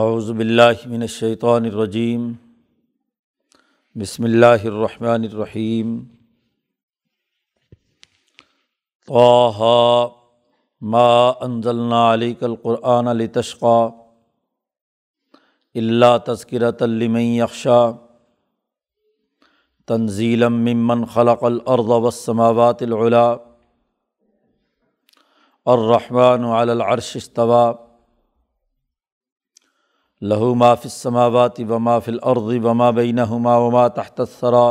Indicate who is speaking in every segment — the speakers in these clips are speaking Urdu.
Speaker 1: اعوذ باللہ من الشیطان الرجیم، بسم اللہ الرحمن الرحیم۔ طه ما انزلنا عليك القرآن لتشقى الا تذکرۃ لمن یخشا تنزیلا ممن خلق الارض والسماوات العلا، الرحمن على العرش استوى لہو ما فی السماوات وما فی الارض وما بینہما وما تحت الثرى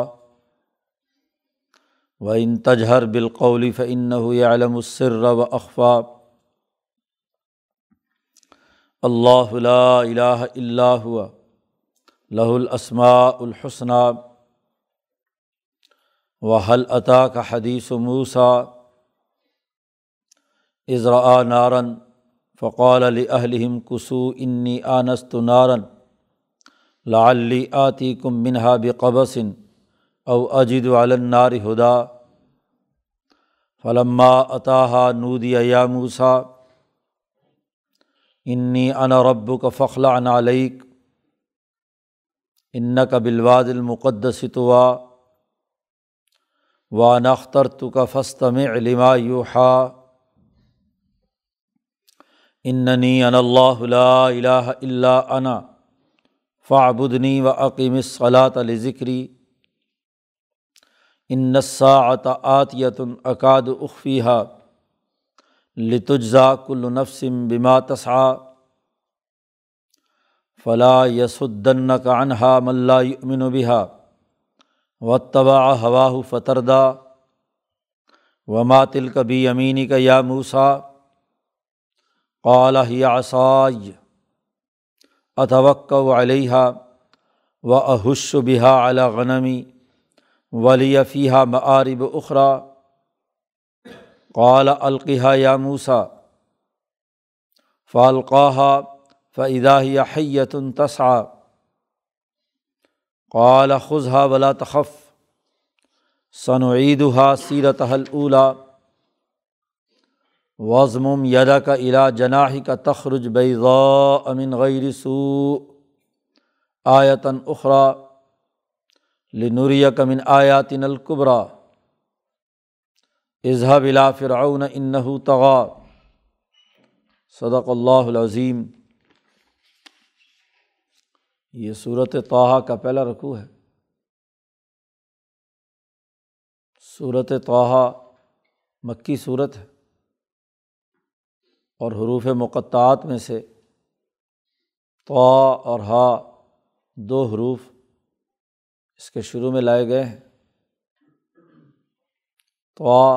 Speaker 1: وإن تجهر بالقول فإنه يعلم السر وأخفى اللہ لا الہ الا هو له الاسماء الحسنى وهل اتاك حدیث موسى اذ رأى نارا فقال لأهلهم كسوا إني آنست نارا لعلي آتيكم منها بقبس أو أجد على النار هدى. فلما أتاها نودي يا موسى انی انا رب کا فخلا عليك ان کا بلواد المقدس طوا و نختر تو کا فستم علما یوحا اننی ان اللہ لا الہ الا انا فعبدنی و عقیم صلاۃ علی ذکری ان الساعت آتیت اکاد اخفیہ لتجزا کل نفسم بما تسعا فلا یسدن کا انہا ملا یؤمن بہا و طبع ہوا فتردا و ماتل کبی امینی کا یا موسا ہی عصائی اتوق علیہ و احش بحا علی غنمی ولی فیحہ معارب اخرا قال القحہ یا موسا فالقاہ فعدہ حیت تسعا قال خزہ ولا تخف. صنعیدہ سیرت اولا وزم یدا کا الا جناح کا تخرج بیضا امن غیر سو آیتن اخرا لنوریہ کمن آیاتن القبرا اظہا بلا فرعون انَََََََََََََََََََََََََََََََََََََََََََََََََََََََََََََََََََََََََََََََََََََََََ صدق اللّہ العظيم یہ صورت توحہ کا پہلا رقوع ہے صورت توحہ مکی صورت ہے اور حروف مقطعات میں سے تو اور ہا دو حروف اس کے شروع میں لائے گئے ہیں۔ تو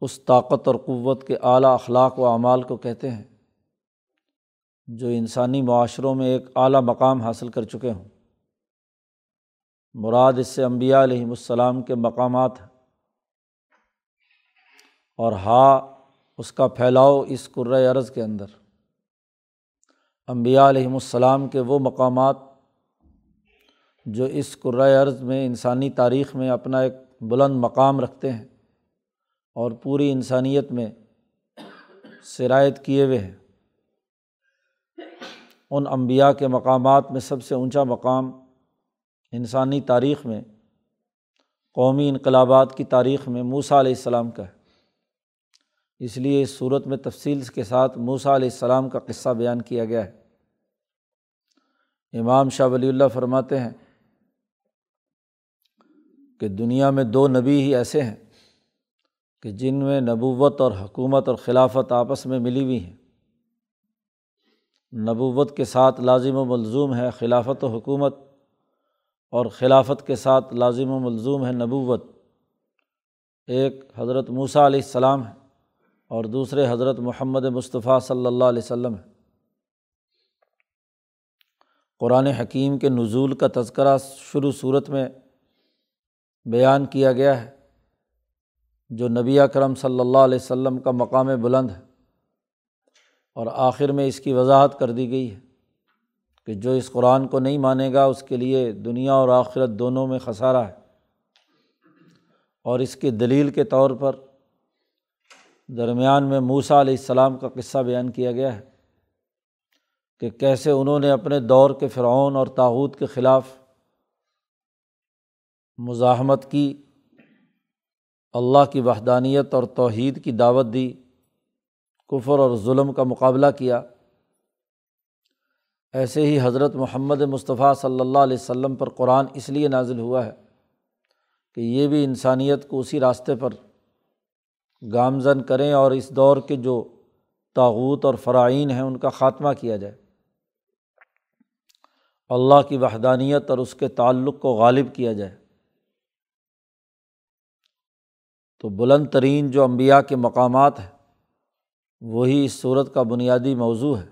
Speaker 1: اس طاقت اور قوت کے اعلیٰ اخلاق و اعمال کو کہتے ہیں جو انسانی معاشروں میں ایک اعلیٰ مقام حاصل کر چکے ہوں۔ مراد اس سے امبیا علیہم السلام کے مقامات اور ہا اس کا پھیلاؤ اس قرۂۂ عرض کے اندر۔ امبیا علیہم السلام کے وہ مقامات جو اس قرۂۂ عرض میں انسانی تاریخ میں اپنا ایک بلند مقام رکھتے ہیں اور پوری انسانیت میں شرائط کیے ہوئے ہیں۔ ان انبیاء کے مقامات میں سب سے اونچا مقام انسانی تاریخ میں قومی انقلابات کی تاریخ میں موسا علیہ السلام کا ہے۔ اس لیے اس صورت میں تفصیل کے ساتھ موسا علیہ السلام کا قصہ بیان کیا گیا ہے۔ امام شاہ ولی اللہ فرماتے ہیں کہ دنیا میں دو نبی ہی ایسے ہیں کہ جن میں نبوت اور حکومت اور خلافت آپس میں ملی ہوئی ہیں۔ نبوت کے ساتھ لازم و ملزوم ہے خلافت و حکومت اور خلافت کے ساتھ لازم و ملزوم ہے نبوت۔ ایک حضرت موسیٰ علیہ السلام ہے اور دوسرے حضرت محمد مصطفیٰ صلی اللہ علیہ وسلم ہے قرآن حکیم کے نزول کا تذکرہ شروع صورت میں بیان کیا گیا ہے، جو نبی کرم صلی اللہ علیہ و کا مقام بلند ہے۔ اور آخر میں اس کی وضاحت کر دی گئی ہے کہ جو اس قرآن کو نہیں مانے گا، اس کے لیے دنیا اور آخرت دونوں میں خسارہ ہے۔ اور اس کی دلیل کے طور پر درمیان میں موسا علیہ السلام کا قصہ بیان کیا گیا ہے کہ کیسے انہوں نے اپنے دور کے فرعون اور تاوت کے خلاف مزاحمت کی، اللہ کی وحدانیت اور توحید کی دعوت دی، کفر اور ظلم کا مقابلہ کیا۔ ایسے ہی حضرت محمد مصطفیٰ صلی اللہ علیہ وسلم پر قرآن اس لیے نازل ہوا ہے کہ یہ بھی انسانیت کو اسی راستے پر گامزن کریں اور اس دور کے جو تاوت اور فرائین ہیں ان کا خاتمہ کیا جائے۔ اللہ کی وحدانیت اور اس کے تعلق کو غالب کیا جائے۔ تو بلند ترین جو امبیا کے مقامات ہیں، وہی اس صورت کا بنیادی موضوع ہے۔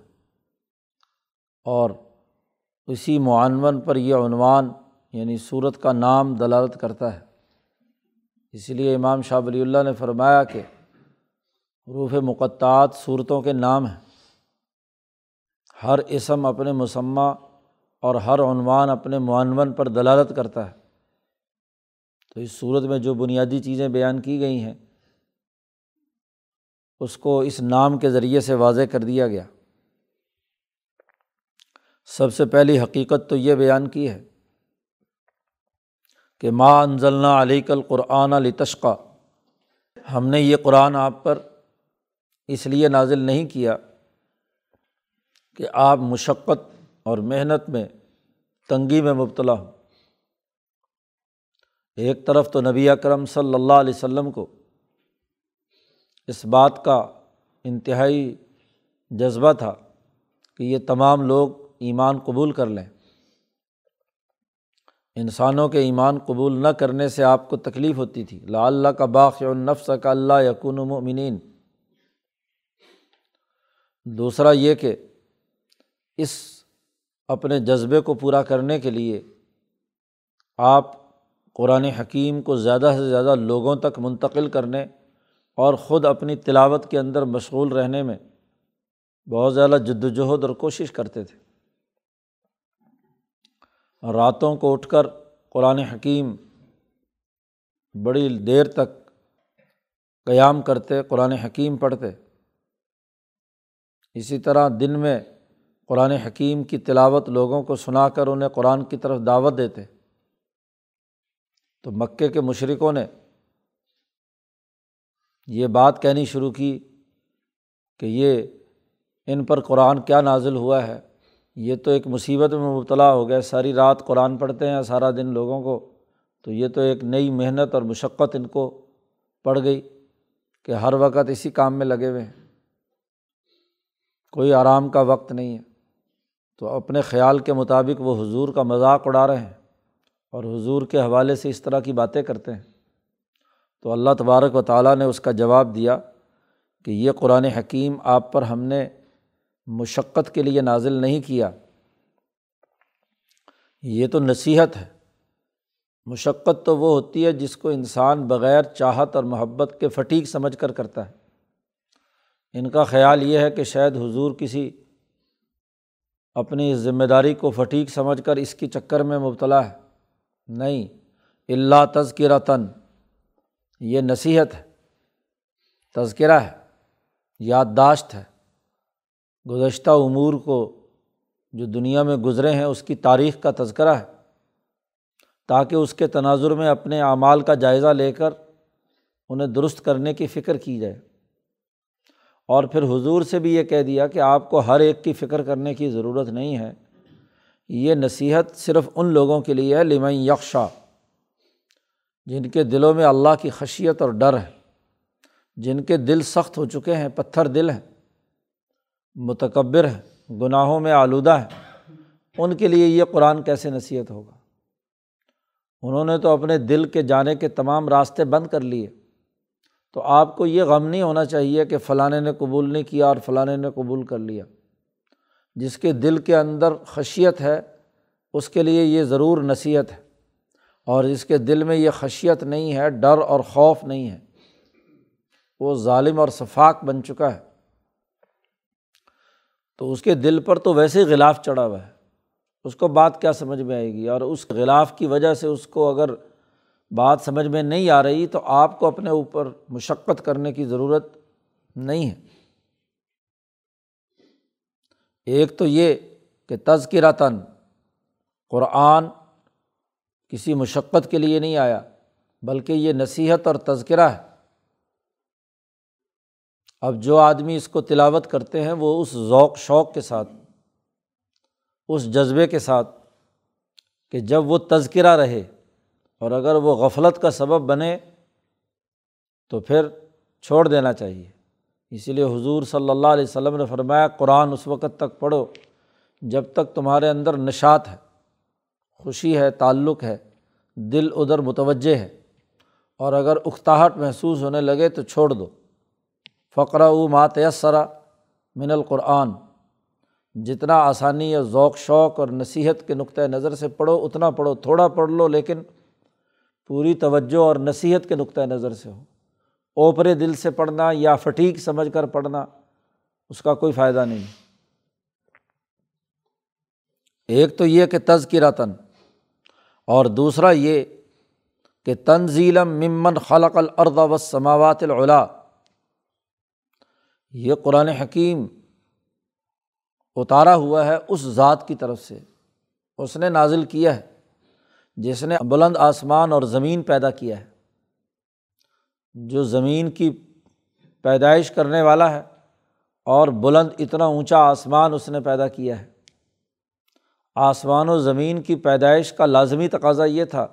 Speaker 1: اور اسی معنون پر یہ عنوان یعنی صورت کا نام دلالت کرتا ہے۔ اس لیے امام شاہ ولی اللہ نے فرمایا کہ حروف مقطعات صورتوں کے نام ہیں۔ ہر اسم اپنے مسمہ اور ہر عنوان اپنے معنون پر دلالت کرتا ہے۔ تو اس صورت میں جو بنیادی چیزیں بیان کی گئی ہیں، اس کو اس نام کے ذریعے سے واضح کر دیا گیا۔ سب سے پہلی حقیقت تو یہ بیان کی ہے کہ ماں انزلنا علی کل قرآن علی ہم نے یہ قرآن آپ پر اس لیے نازل نہیں کیا کہ آپ مشقت اور محنت میں تنگی میں مبتلا ہوں۔ ایک طرف تو نبی اکرم صلی اللہ علیہ وسلم کو اس بات کا انتہائی جذبہ تھا کہ یہ تمام لوگ ایمان قبول کر لیں۔ انسانوں کے ایمان قبول نہ کرنے سے آپ کو تکلیف ہوتی تھی۔ لا اللہ کا باق النفس کا اللہ یقون مؤمنین۔ دوسرا یہ کہ اس اپنے جذبے کو پورا کرنے کے لیے آپ قرآن حکیم کو زیادہ سے زیادہ لوگوں تک منتقل کرنے اور خود اپنی تلاوت کے اندر مشغول رہنے میں بہت زیادہ جد وجہد اور کوشش کرتے تھے۔ راتوں کو اٹھ کر قرآن حکیم بڑی دیر تک قیام کرتے، قرآن حکیم پڑھتے۔ اسی طرح دن میں قرآن حکیم کی تلاوت لوگوں کو سنا کر انہیں قرآن کی طرف دعوت دیتے۔ تو مکے کے مشرقوں نے یہ بات کہنی شروع کی کہ یہ ان پر قرآن کیا نازل ہوا ہے؟ یہ تو ایک مصیبت میں مبتلا ہو گئے، ساری رات قرآن پڑھتے ہیں، سارا دن لوگوں کو، تو یہ تو ایک نئی محنت اور مشقت ان کو پڑ گئی کہ ہر وقت اسی کام میں لگے ہوئے ہیں۔ کوئی آرام کا وقت نہیں ہے۔ تو اپنے خیال کے مطابق وہ حضور کا مذاق اڑا رہے ہیں اور حضور کے حوالے سے اس طرح کی باتیں کرتے ہیں۔ تو اللہ تبارک و تعالیٰ نے اس کا جواب دیا کہ یہ قرآن حکیم آپ پر ہم نے مشقت کے لیے نازل نہیں کیا، یہ تو نصیحت ہے۔ مشقت تو وہ ہوتی ہے جس کو انسان بغیر چاہت اور محبت کے فٹیک سمجھ کر کرتا ہے۔ ان کا خیال یہ ہے کہ شاید حضور کسی اپنی ذمہ داری کو فٹیک سمجھ کر اس کی چکر میں مبتلا ہے۔ نہیں اللہ تذکرہ تن یہ نصیحت ہے، تذکرہ ہے، یادداشت ہے۔ گزشتہ امور کو جو دنیا میں گزرے ہیں، اس کی تاریخ کا تذکرہ ہے۔ تاکہ اس کے تناظر میں اپنے اعمال کا جائزہ لے کر انہیں درست کرنے کی فکر کی جائے۔ اور پھر حضور سے بھی یہ کہہ دیا کہ آپ کو ہر ایک کی فکر کرنے کی ضرورت نہیں ہے۔ یہ نصیحت صرف ان لوگوں کے لیے ہے، لمن یکشا جن کے دلوں میں اللہ کی خشیت اور ڈر ہے، جن کے دل سخت ہو چکے ہیں، پتھر دل ہیں۔ متکبر ہے، گناہوں میں آلودہ ہے۔ ان کے لیے یہ قرآن کیسے نصیحت ہوگا؟ انہوں نے تو اپنے دل کے جانے کے تمام راستے بند کر لیے۔ تو آپ کو یہ غم نہیں ہونا چاہیے کہ فلاں نے قبول نہیں کیا اور فلاں نے قبول کر لیا۔ جس کے دل کے اندر خشیت ہے، اس کے لیے یہ ضرور نصیحت ہے۔ اور جس کے دل میں یہ خشیت نہیں ہے، ڈر اور خوف نہیں ہے۔ وہ ظالم اور شفاق بن چکا ہے۔ تو اس کے دل پر تو ویسے ہی غلاف چڑھا ہوا ہے۔ اس کو بات کیا سمجھ میں آئے گی؟ اور اس غلاف کی وجہ سے اس کو اگر بات سمجھ میں نہیں آ رہی تو آپ کو اپنے اوپر مشقت کرنے کی ضرورت نہیں ہے۔ ایک تو یہ کہ تذکرتاً قرآن کسی مشقت کے لیے نہیں آیا، بلکہ یہ نصیحت اور تذکرہ ہے۔ اب جو آدمی اس کو تلاوت کرتے ہیں وہ اس ذوق، شوق کے ساتھ، اس جذبے کے ساتھ کہ جب وہ تذکرہ رہے اور اگر وہ غفلت کا سبب بنے تو پھر چھوڑ دینا چاہیے۔ اسی لیے حضور صلی اللہ علیہ وسلم نے فرمایا، قرآن اس وقت تک پڑھو جب تک تمہارے اندر نشات ہے، خوشی ہے، تعلق ہے، دل ادھر متوجہ ہے اور اگر اختاہٹ محسوس ہونے لگے تو چھوڑ دو۔ فقرہ او ماتیسرا من القرآن۔ جتنا آسانی یا ذوق، شوق اور نصیحت کے نقطۂ نظر سے پڑھو، اتنا پڑھو، تھوڑا پڑھ لو، لیکن پوری توجہ اور نصیحت کے نقطۂ نظر سے ہو۔ اوپرے دل سے پڑھنا یا فٹیک سمجھ کر پڑھنا، اس کا کوئی فائدہ نہیں۔ ایک تو یہ کہ تز کی رتن اور دوسرا یہ کہ تنزیلم ممن خلق الرد و سماوات العلا۔ یہ قرآن حکیم اتارا ہوا ہے اس ذات کی طرف سے۔ اس نے نازل کیا ہے، جس نے بلند آسمان اور زمین پیدا کیا ہے۔ جو زمین کی پیدائش کرنے والا ہے اور بلند اتنا اونچا آسمان اس نے پیدا کیا ہے۔ آسمان و زمین کی پیدائش کا لازمی تقاضا یہ تھا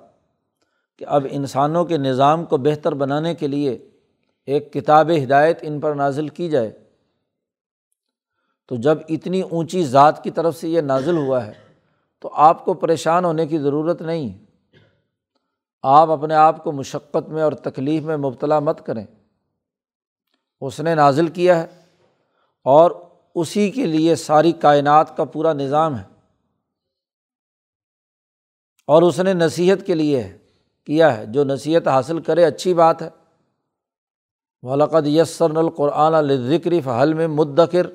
Speaker 1: کہ اب انسانوں کے نظام کو بہتر بنانے کے لیے ایک کتاب ہدایت ان پر نازل کی جائے۔ تو جب اتنی اونچی ذات کی طرف سے یہ نازل ہوا ہے، تو آپ کو پریشان ہونے کی ضرورت نہیں۔ آپ اپنے آپ کو مشقت میں اور تکلیف میں مبتلا مت کریں۔ اس نے نازل کیا ہے اور اسی کے لیے ساری کائنات کا پورا نظام ہے۔ اور اس نے نصیحت کے لیے کیا ہے، جو نصیحت حاصل کرے اچھی بات ہے۔ ولقد یسر القرآن الذکری فحل میں مدکر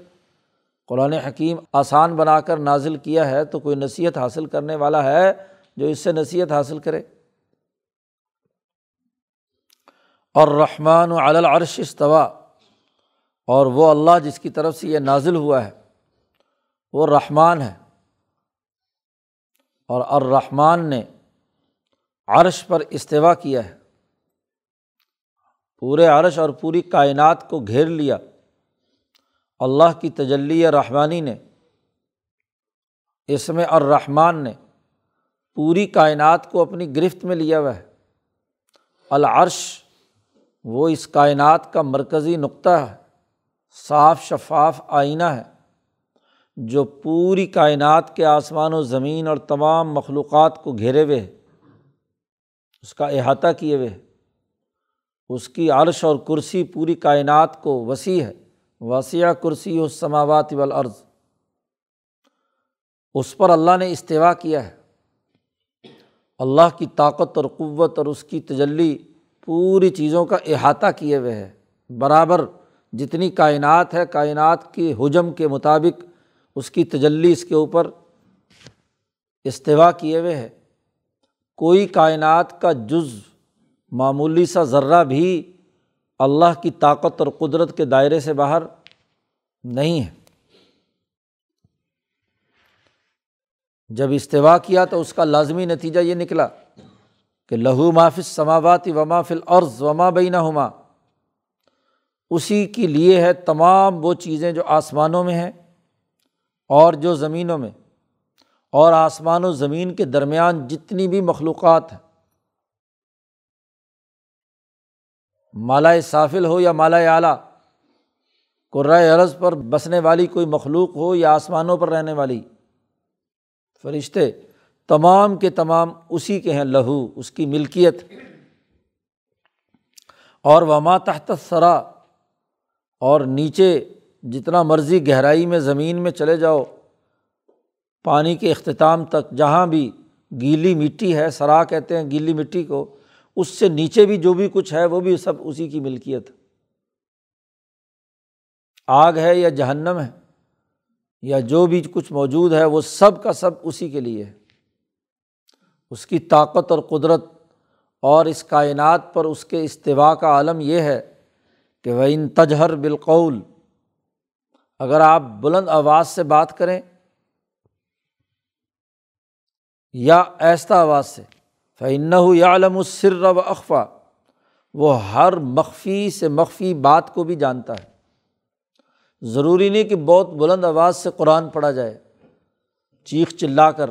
Speaker 1: قرآن حکیم آسان بنا کر نازل کیا ہے تو کوئی نصیحت حاصل کرنے والا ہے جو اس سے نصیحت حاصل کرے۔ اور رحمٰن و العرش استوا اور وہ اللہ جس کی طرف سے یہ نازل ہوا ہے، وہ رحمان ہے۔ اور الرحمٰن نے عرش پر استوا کیا ہے۔ پورے عرش اور پوری کائنات کو گھیر لیا۔ اللہ کی تجلی رحمانی نے اس میں الرحمٰن نے پوری کائنات کو اپنی گرفت میں لیا ہوا ہے۔ العرش وہ اس کائنات کا مرکزی نقطہ ہے، صاف شفاف آئینہ ہے، جو پوری کائنات کے آسمان و زمین اور تمام مخلوقات کو گھیرے ہوئے ہے۔ اس کا احاطہ کیے ہوئے ہے۔ اس کی عرش اور کرسی پوری کائنات کو وسیع ہے۔ وسیع کرسی و سماوات والارض۔ اس پر اللہ نے استوا کیا ہے۔ اللہ کی طاقت اور قوت اور اس کی تجلی پوری چیزوں کا احاطہ کیے ہوئے ہے۔ برابر جتنی کائنات ہے، کائنات کی حجم کے مطابق اس کی تجلی اس کے اوپر استوا کیے ہوئے ہے۔ کوئی کائنات کا جز معمولی سا ذرہ بھی اللہ کی طاقت اور قدرت کے دائرے سے باہر نہیں ہے۔ جب استوا کیا تو اس کا لازمی نتیجہ یہ نکلا کہ لہو مافس سماواتی وما فل عرض وما بینہ ہما اسی کے لیے ہے تمام وہ چیزیں جو آسمانوں میں ہیں اور جو زمینوں میں۔ اور آسمان و زمین کے درمیان جتنی بھی مخلوقات ہیں۔ مالا صافل ہو یا مالا اعلیٰ قرائے عرض پر بسنے والی کوئی مخلوق ہو یا آسمانوں پر رہنے والی۔ فرشتے، تمام کے تمام اسی کے ہیں، لہو، اس کی ملکیت۔ اور وما تحت سرا اور نیچے جتنا مرضی گہرائی میں زمین میں چلے جاؤ، پانی کے اختتام تک، جہاں بھی گیلی مٹی ہے، سرا کہتے ہیں گیلی مٹی کو اس سے نیچے بھی جو بھی کچھ ہے وہ بھی سب اسی کی ملکیت آگ ہے یا جہنم ہے یا جو بھی کچھ موجود ہے وہ سب کا سب اسی کے لیے ہے۔ اس کی طاقت اور قدرت اور اس کائنات پر اس کے استوا کا عالم یہ ہے کہ وہ ان تجہر بالقول اگر آپ بلند آواز سے بات کریں یا ایستا آواز سے فعن یا علم السر و اقفا وہ ہر مخفی سے مخفی بات کو بھی جانتا ہے۔ ضروری نہیں کہ بہت بلند آواز سے قرآن پڑھا جائے۔ چیخ چلا کر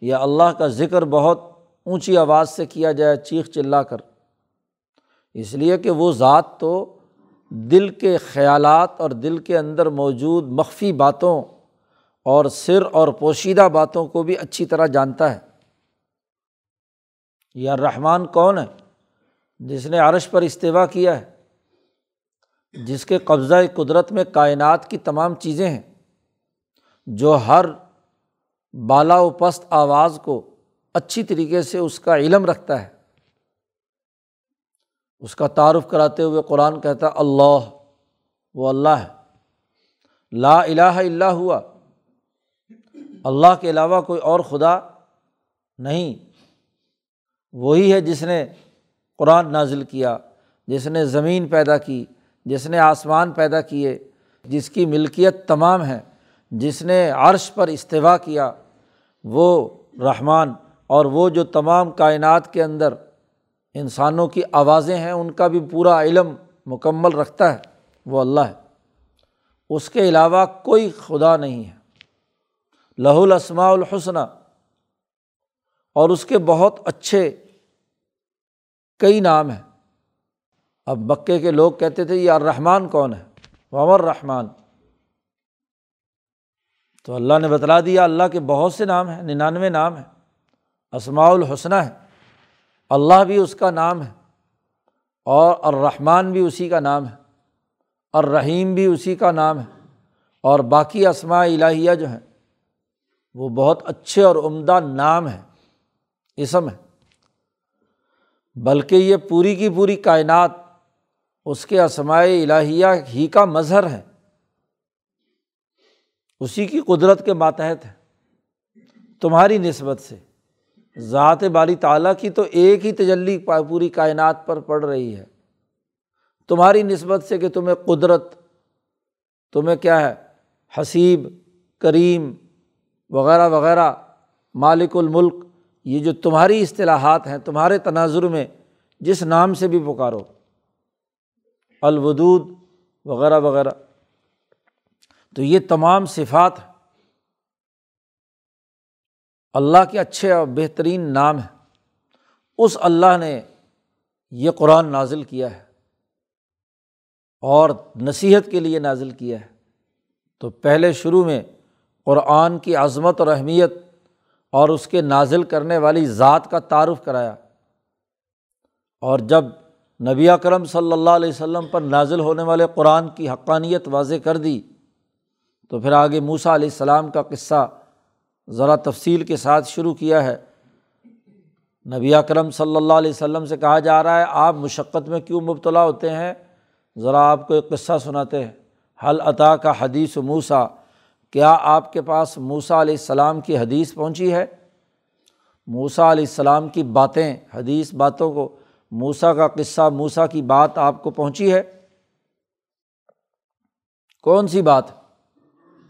Speaker 1: یا اللہ کا ذکر بہت اونچی آواز سے کیا جائے، چیخ چلا کر۔ اس لیے کہ وہ ذات تو دل کے خیالات اور دل کے اندر موجود مخفی باتوں اور سر اور پوشیدہ باتوں کو بھی اچھی طرح جانتا ہے۔ یا رحمان کون ہے جس نے عرش پر استفاع کیا ہے؟ جس کے قبضہ قدرت میں کائنات کی تمام چیزیں ہیں، جو ہر بالا و پست آواز کو اچھی طریقے سے اس کا علم رکھتا ہے۔ اس کا تعارف کراتے ہوئے قرآن کہتا اللہ، وہ اللہ ہے۔ لا الہ اللہ ہوا۔ اللہ کے علاوہ کوئی اور خدا نہیں۔ وہی ہے جس نے قرآن نازل کیا، جس نے زمین پیدا کی، جس نے آسمان پیدا کیے، جس کی ملکیت تمام ہے، جس نے عرش پر استفاع کیا، وہ رحمان اور وہ جو تمام کائنات کے اندر انسانوں کی آوازیں ہیں، ان کا بھی پورا علم مکمل رکھتا ہے، وہ اللہ ہے۔ اس کے علاوہ کوئی خدا نہیں ہے۔ لہ الاسماء الحسنہ اور اس کے بہت اچھے کئی نام ہیں۔ اب مکے کے لوگ کہتے تھے، یہ الرحمٰن کون ہے؟ ومر رحمان تو اللہ نے بتلا دیا، اللہ کے بہت سے نام ہیں، ننانوے نام ہیں اسماع الحسنہ ہے اللہ بھی اس کا نام ہے اور الرحمٰن بھی اسی کا نام ہے، الرحیم بھی اسی کا نام ہے، اور باقی اسماء الہیہ جو ہیں، وہ بہت اچھے اور عمدہ نام ہیں۔ اسم ہے بلکہ یہ پوری کی پوری کائنات اس کے اسمائے الہیہ ہی کا مظہر ہے۔ اسی کی قدرت کے ماتحت ہے تمہاری نسبت سے۔ ذات باری تعالیٰ کی تو ایک ہی تجلی پوری کائنات پر پڑ رہی ہے۔ تمہاری نسبت سے کہ تمہیں قدرت، تمہیں کیا ہے؟ حسیب، کریم وغیرہ وغیرہ، مالک الملک یہ جو تمہاری اصطلاحات ہیں، تمہارے تناظر میں جس نام سے بھی پکارو۔ الودود وغیرہ وغیرہ۔ تو یہ تمام صفات اللہ کے اچھے اور بہترین نام ہیں۔ اس اللہ نے یہ قرآن نازل کیا ہے۔ اور نصیحت کے لیے نازل کیا ہے۔ تو پہلے شروع میں قرآن کی عظمت اور اہمیت اور اس کے نازل کرنے والی ذات کا تعارف کرایا۔ اور جب نبی اکرم صلی اللہ علیہ وسلم پر نازل ہونے والے قرآن کی حقانیت واضح کر دی، تو پھر آگے موسا علیہ السلام کا قصہ ذرا تفصیل کے ساتھ شروع کیا ہے۔ نبی اکرم صلی اللہ علیہ وسلم سے کہا جا رہا ہے، آپ مشقت میں کیوں مبتلا ہوتے ہیں؟ ذرا آپ کو ایک قصہ سناتے ہیں۔ حل عطا کا حدیث موسا کیا آپ کے پاس موسا علیہ السلام کی حدیث پہنچی ہے؟ موسا علیہ السلام کی باتیں، حدیث باتوں کو موسا کا قصہ موسا کی بات آپ کو پہنچی ہے؟ کون سی بات؟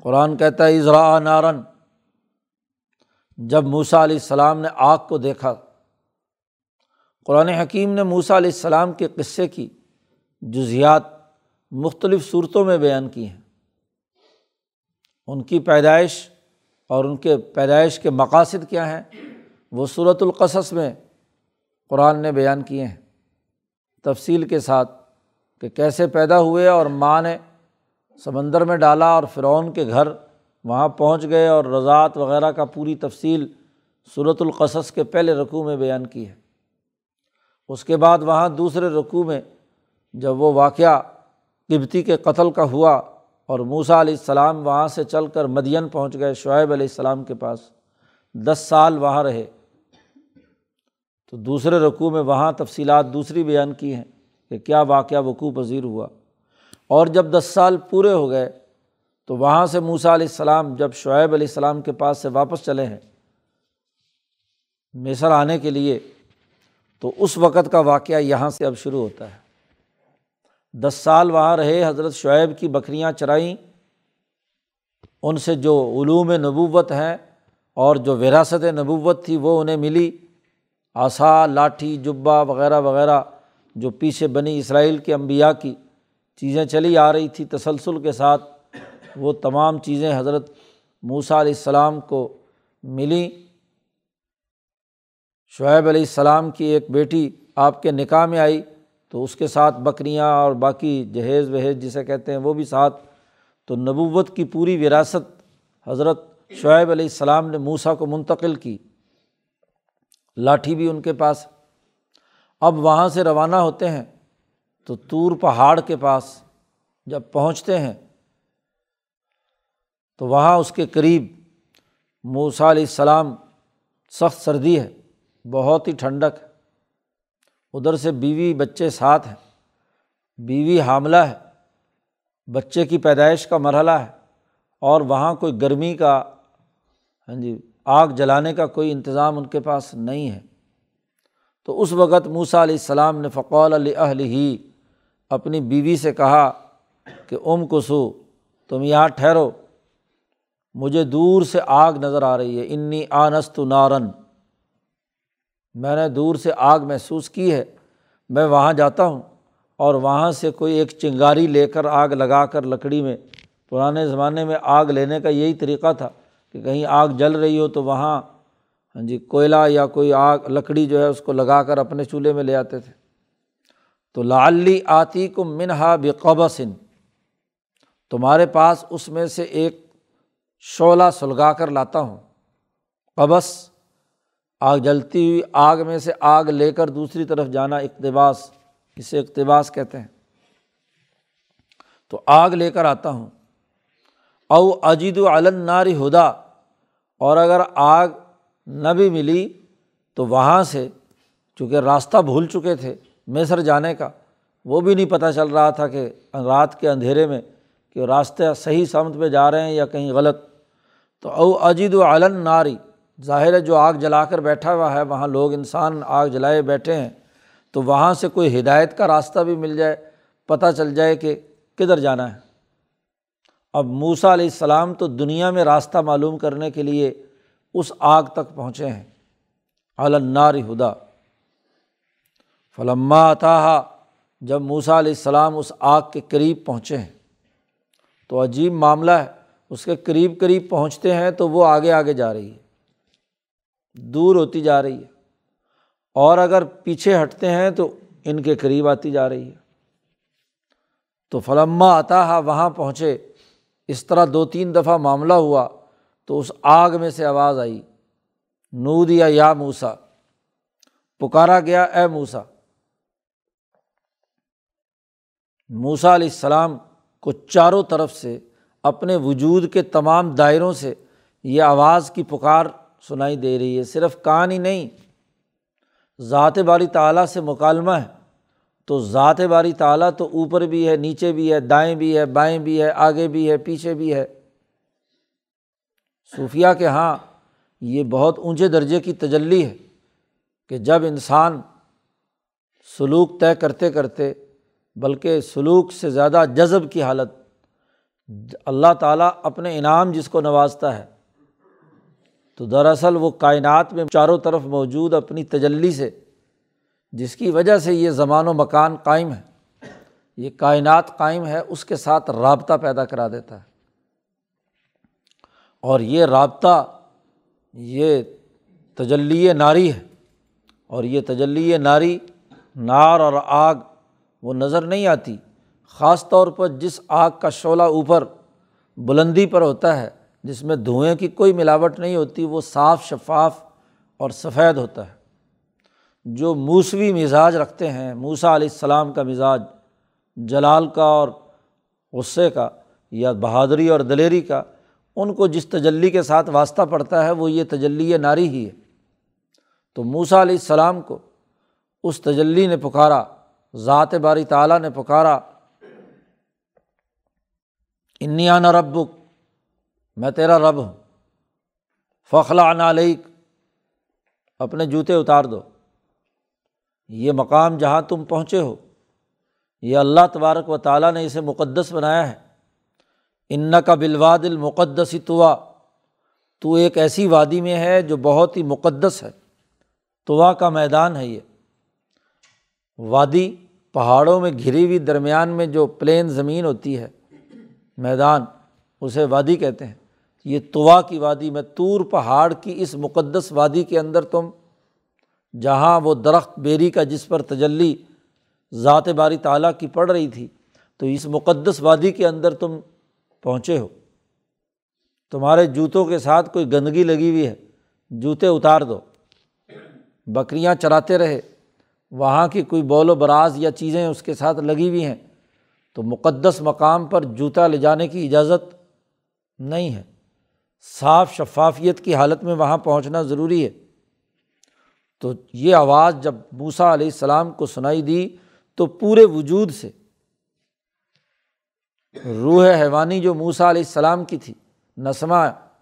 Speaker 1: قرآن کہتا ہے اضراء نارن جب موسا علیہ السلام نے آگ کو دیکھا، قرآن حکیم نے موسا علیہ السلام کے قصے کی جزیات مختلف صورتوں میں بیان کی ہیں۔ ان کی پیدائش اور ان کے پیدائش کے مقاصد کیا ہیں؟ وہ صورت القصص میں قرآن نے بیان کیے ہیں۔ تفصیل کے ساتھ کہ کیسے پیدا ہوئے اور ماں نے سمندر میں ڈالا اور فرعون کے گھر وہاں پہنچ گئے اور رضاعت وغیرہ کا پوری تفصیل صورت القصص کے پہلے رقوع میں بیان کی ہے۔ اس کے بعد وہاں دوسرے رقوع میں جب وہ واقعہ قبتی کے قتل کا ہوا اور موسا علیہ السلام وہاں سے چل کر مدین پہنچ گئے، شعیب علیہ السلام کے پاس۔ دس سال وہاں رہے۔ تو دوسرے رقوع میں وہاں تفصیلات دوسری بیان کی ہیں کہ کیا واقعہ وقوع پذیر ہوا۔ اور جب دس سال پورے ہو گئے، تو وہاں سے موسا علیہ السلام جب شعیب علیہ السلام کے پاس سے واپس چلے ہیں مصر آنے کے لیے، تو اس وقت کا واقعہ یہاں سے اب شروع ہوتا ہے۔ دس سال وہاں رہے، حضرت شعیب کی بکریاں چرائیں۔ ان سے جو علوم نبوت ہیں اور جو وراثت نبوت تھی وہ انہیں ملی۔ آسا، لاٹھی جبا وغیرہ وغیرہ جو پیچھے بنی اسرائیل کے انبیاء کی چیزیں چلی آ رہی تھی تسلسل کے ساتھ، وہ تمام چیزیں حضرت موسیٰ علیہ السلام کو ملیں۔ شعیب علیہ السلام کی ایک بیٹی آپ کے نکاح میں آئی۔ تو اس کے ساتھ بکریاں اور باقی جہیز وہیز جسے کہتے ہیں وہ بھی ساتھ۔ تو نبوت کی پوری وراثت حضرت شعیب علیہ السلام نے موسا کو منتقل کی۔ لاٹھی بھی ان کے پاس۔ اب وہاں سے روانہ ہوتے ہیں۔ تو طور پہاڑ کے پاس جب پہنچتے ہیں۔ تو وہاں اس کے قریب موسا علیہ السلام سخت سردی ہے۔ بہت ہی ٹھنڈک۔ ہے ادھر سے بیوی بچے ساتھ ہیں۔ بیوی حاملہ ہے۔ بچے کی پیدائش کا مرحلہ ہے۔ اور وہاں کوئی گرمی کا ہاں جی آگ جلانے کا کوئی انتظام ان کے پاس نہیں ہے۔ تو اس وقت موسا علیہ السلام نے فقول علیہ ہی اپنی بیوی سے کہا کہ، ام کسو، تم یہاں ٹھہرو۔ مجھے دور سے آگ نظر آ رہی ہے۔ انی آنست نارن۔ میں نے دور سے آگ محسوس کی ہے۔ میں وہاں جاتا ہوں اور وہاں سے کوئی ایک چنگاری لے کر آگ لگا کر لکڑی میں، پرانے زمانے میں آگ لینے کا یہی طریقہ تھا کہ کہیں آگ جل رہی ہو تو وہاں ہاں جی کوئلہ یا کوئی آگ، لکڑی جو ہے اس کو لگا کر اپنے چولہے میں لے آتے تھے۔ تو لالی آتی کو منہا بقبسن، تمہارے پاس اس میں سے ایک شعلہ سلگا کر لاتا ہوں۔ قبس آگ جلتی ہوئی، آگ میں سے آگ لے کر دوسری طرف جانا اقتباس، اسے اقتباس کہتے ہیں۔ تو آگ لے کر آتا ہوں۔ او اجید ناری ہدا، اور اگر آگ نہ بھی ملی تو وہاں سے، چونکہ راستہ بھول چکے تھے مصر جانے کا، وہ بھی نہیں پتہ چل رہا تھا کہ رات کے اندھیرے میں کہ راستے صحیح سمت پہ جا رہے ہیں یا کہیں غلط۔ تو او اجید و علن ناری ظاہر ہے جو آگ جلا کر بیٹھا ہوا ہے، وہاں لوگ انسان آگ جلائے بیٹھے ہیں، تو وہاں سے کوئی ہدایت کا راستہ بھی مل جائے، پتہ چل جائے کہ کدھر جانا ہے۔ اب موسا علیہ السلام تو دنیا میں راستہ معلوم کرنے کے لیے اس آگ تک پہنچے ہیں۔ علنار ہدا۔ فلما عطا جب موسا علیہ السلام اس آگ کے قریب پہنچے ہیں۔ تو عجیب معاملہ ہے، اس کے قریب قریب پہنچتے ہیں تو وہ آگے آگے جا رہی ہے۔ دور ہوتی جا رہی ہے۔ اور اگر پیچھے ہٹتے ہیں تو ان کے قریب آتی جا رہی ہے۔ تو فلما آتا وہاں پہنچے۔ اس طرح دو تین دفعہ معاملہ ہوا تو اس آگ میں سے آواز آئی۔ نو دیا یا موسا پکارا گیا، اے موسا موسا علیہ السلام کو چاروں طرف سے اپنے وجود کے تمام دائروں سے یہ آواز کی پکار سنائی دے رہی ہے، صرف کان ہی نہیں، ذات باری تعلیٰ سے مکالمہ ہے۔ تو ذات باری تعلیٰ تو اوپر بھی ہے، نیچے بھی ہے، دائیں بھی ہے، بائیں بھی ہے، آگے بھی ہے، پیچھے بھی ہے۔ صوفیہ کے ہاں یہ بہت اونچے درجے کی تجلی ہے کہ جب انسان سلوک طے کرتے کرتے، بلکہ سلوک سے زیادہ جذب کی حالت، اللہ تعالیٰ اپنے انعام جس کو نوازتا ہے تو دراصل وہ کائنات میں چاروں طرف موجود اپنی تجلی سے، جس کی وجہ سے یہ زمان و مکان قائم ہے، یہ کائنات قائم ہے، اس کے ساتھ رابطہ پیدا کرا دیتا ہے۔ اور یہ رابطہ، یہ تجلی ناری ہے۔ اور یہ تجلی ناری، نار اور آگ، وہ نظر نہیں آتی، خاص طور پر جس آگ کا شعلہ اوپر، بلندی پر ہوتا ہے۔ جس میں دھوئیں کی کوئی ملاوٹ نہیں ہوتی، وہ صاف شفاف اور سفید ہوتا ہے۔ جو موسوی مزاج رکھتے ہیں موسا علیہ السلام کا مزاج جلال کا اور غصے کا یا بہادری اور دلیری کا، ان کو جس تجلی کے ساتھ واسطہ پڑتا ہے، وہ یہ تجلی ناری ہی ہے۔ تو موسا علیہ السلام کو اس تجلی نے پکارا، ذات باری تعالیٰ نے پکارا انیان ربک میں تیرا رب ہوں۔ فخلا نالک اپنے جوتے اتار دو۔ یہ مقام جہاں تم پہنچے ہو، یہ اللہ تبارک و تعالیٰ نے اسے مقدس بنایا ہے۔ ان کا بلواد المقدس توا تو ایک ایسی وادی میں ہے جو بہت ہی مقدس ہے۔ توا کا میدان ہے یہ۔ وادی پہاڑوں میں گھری ہوئی درمیان میں جو پلین زمین ہوتی ہے، میدان اسے وادی کہتے ہیں۔ یہ توا کی وادی میں تور پہاڑ کی اس مقدس وادی کے اندر تم، جہاں وہ درخت بیری کا جس پر تجلی ذات باری تعالیٰ کی پڑ رہی تھی، تو اس مقدس وادی کے اندر تم پہنچے ہو۔ تمہارے جوتوں کے ساتھ کوئی گندگی لگی ہوئی ہے، جوتے اتار دو۔ بکریاں چراتے رہے، وہاں کی کوئی بول و براز یا چیزیں اس کے ساتھ لگی ہوئی ہیں، تو مقدس مقام پر جوتا لے جانے کی اجازت نہیں ہے۔ صاف شفافیت کی حالت میں وہاں پہنچنا ضروری ہے۔ تو یہ آواز جب موسا علیہ السلام کو سنائی دی تو پورے وجود سے روح حیوانی جو موسا علیہ السلام کی تھی، نسمہ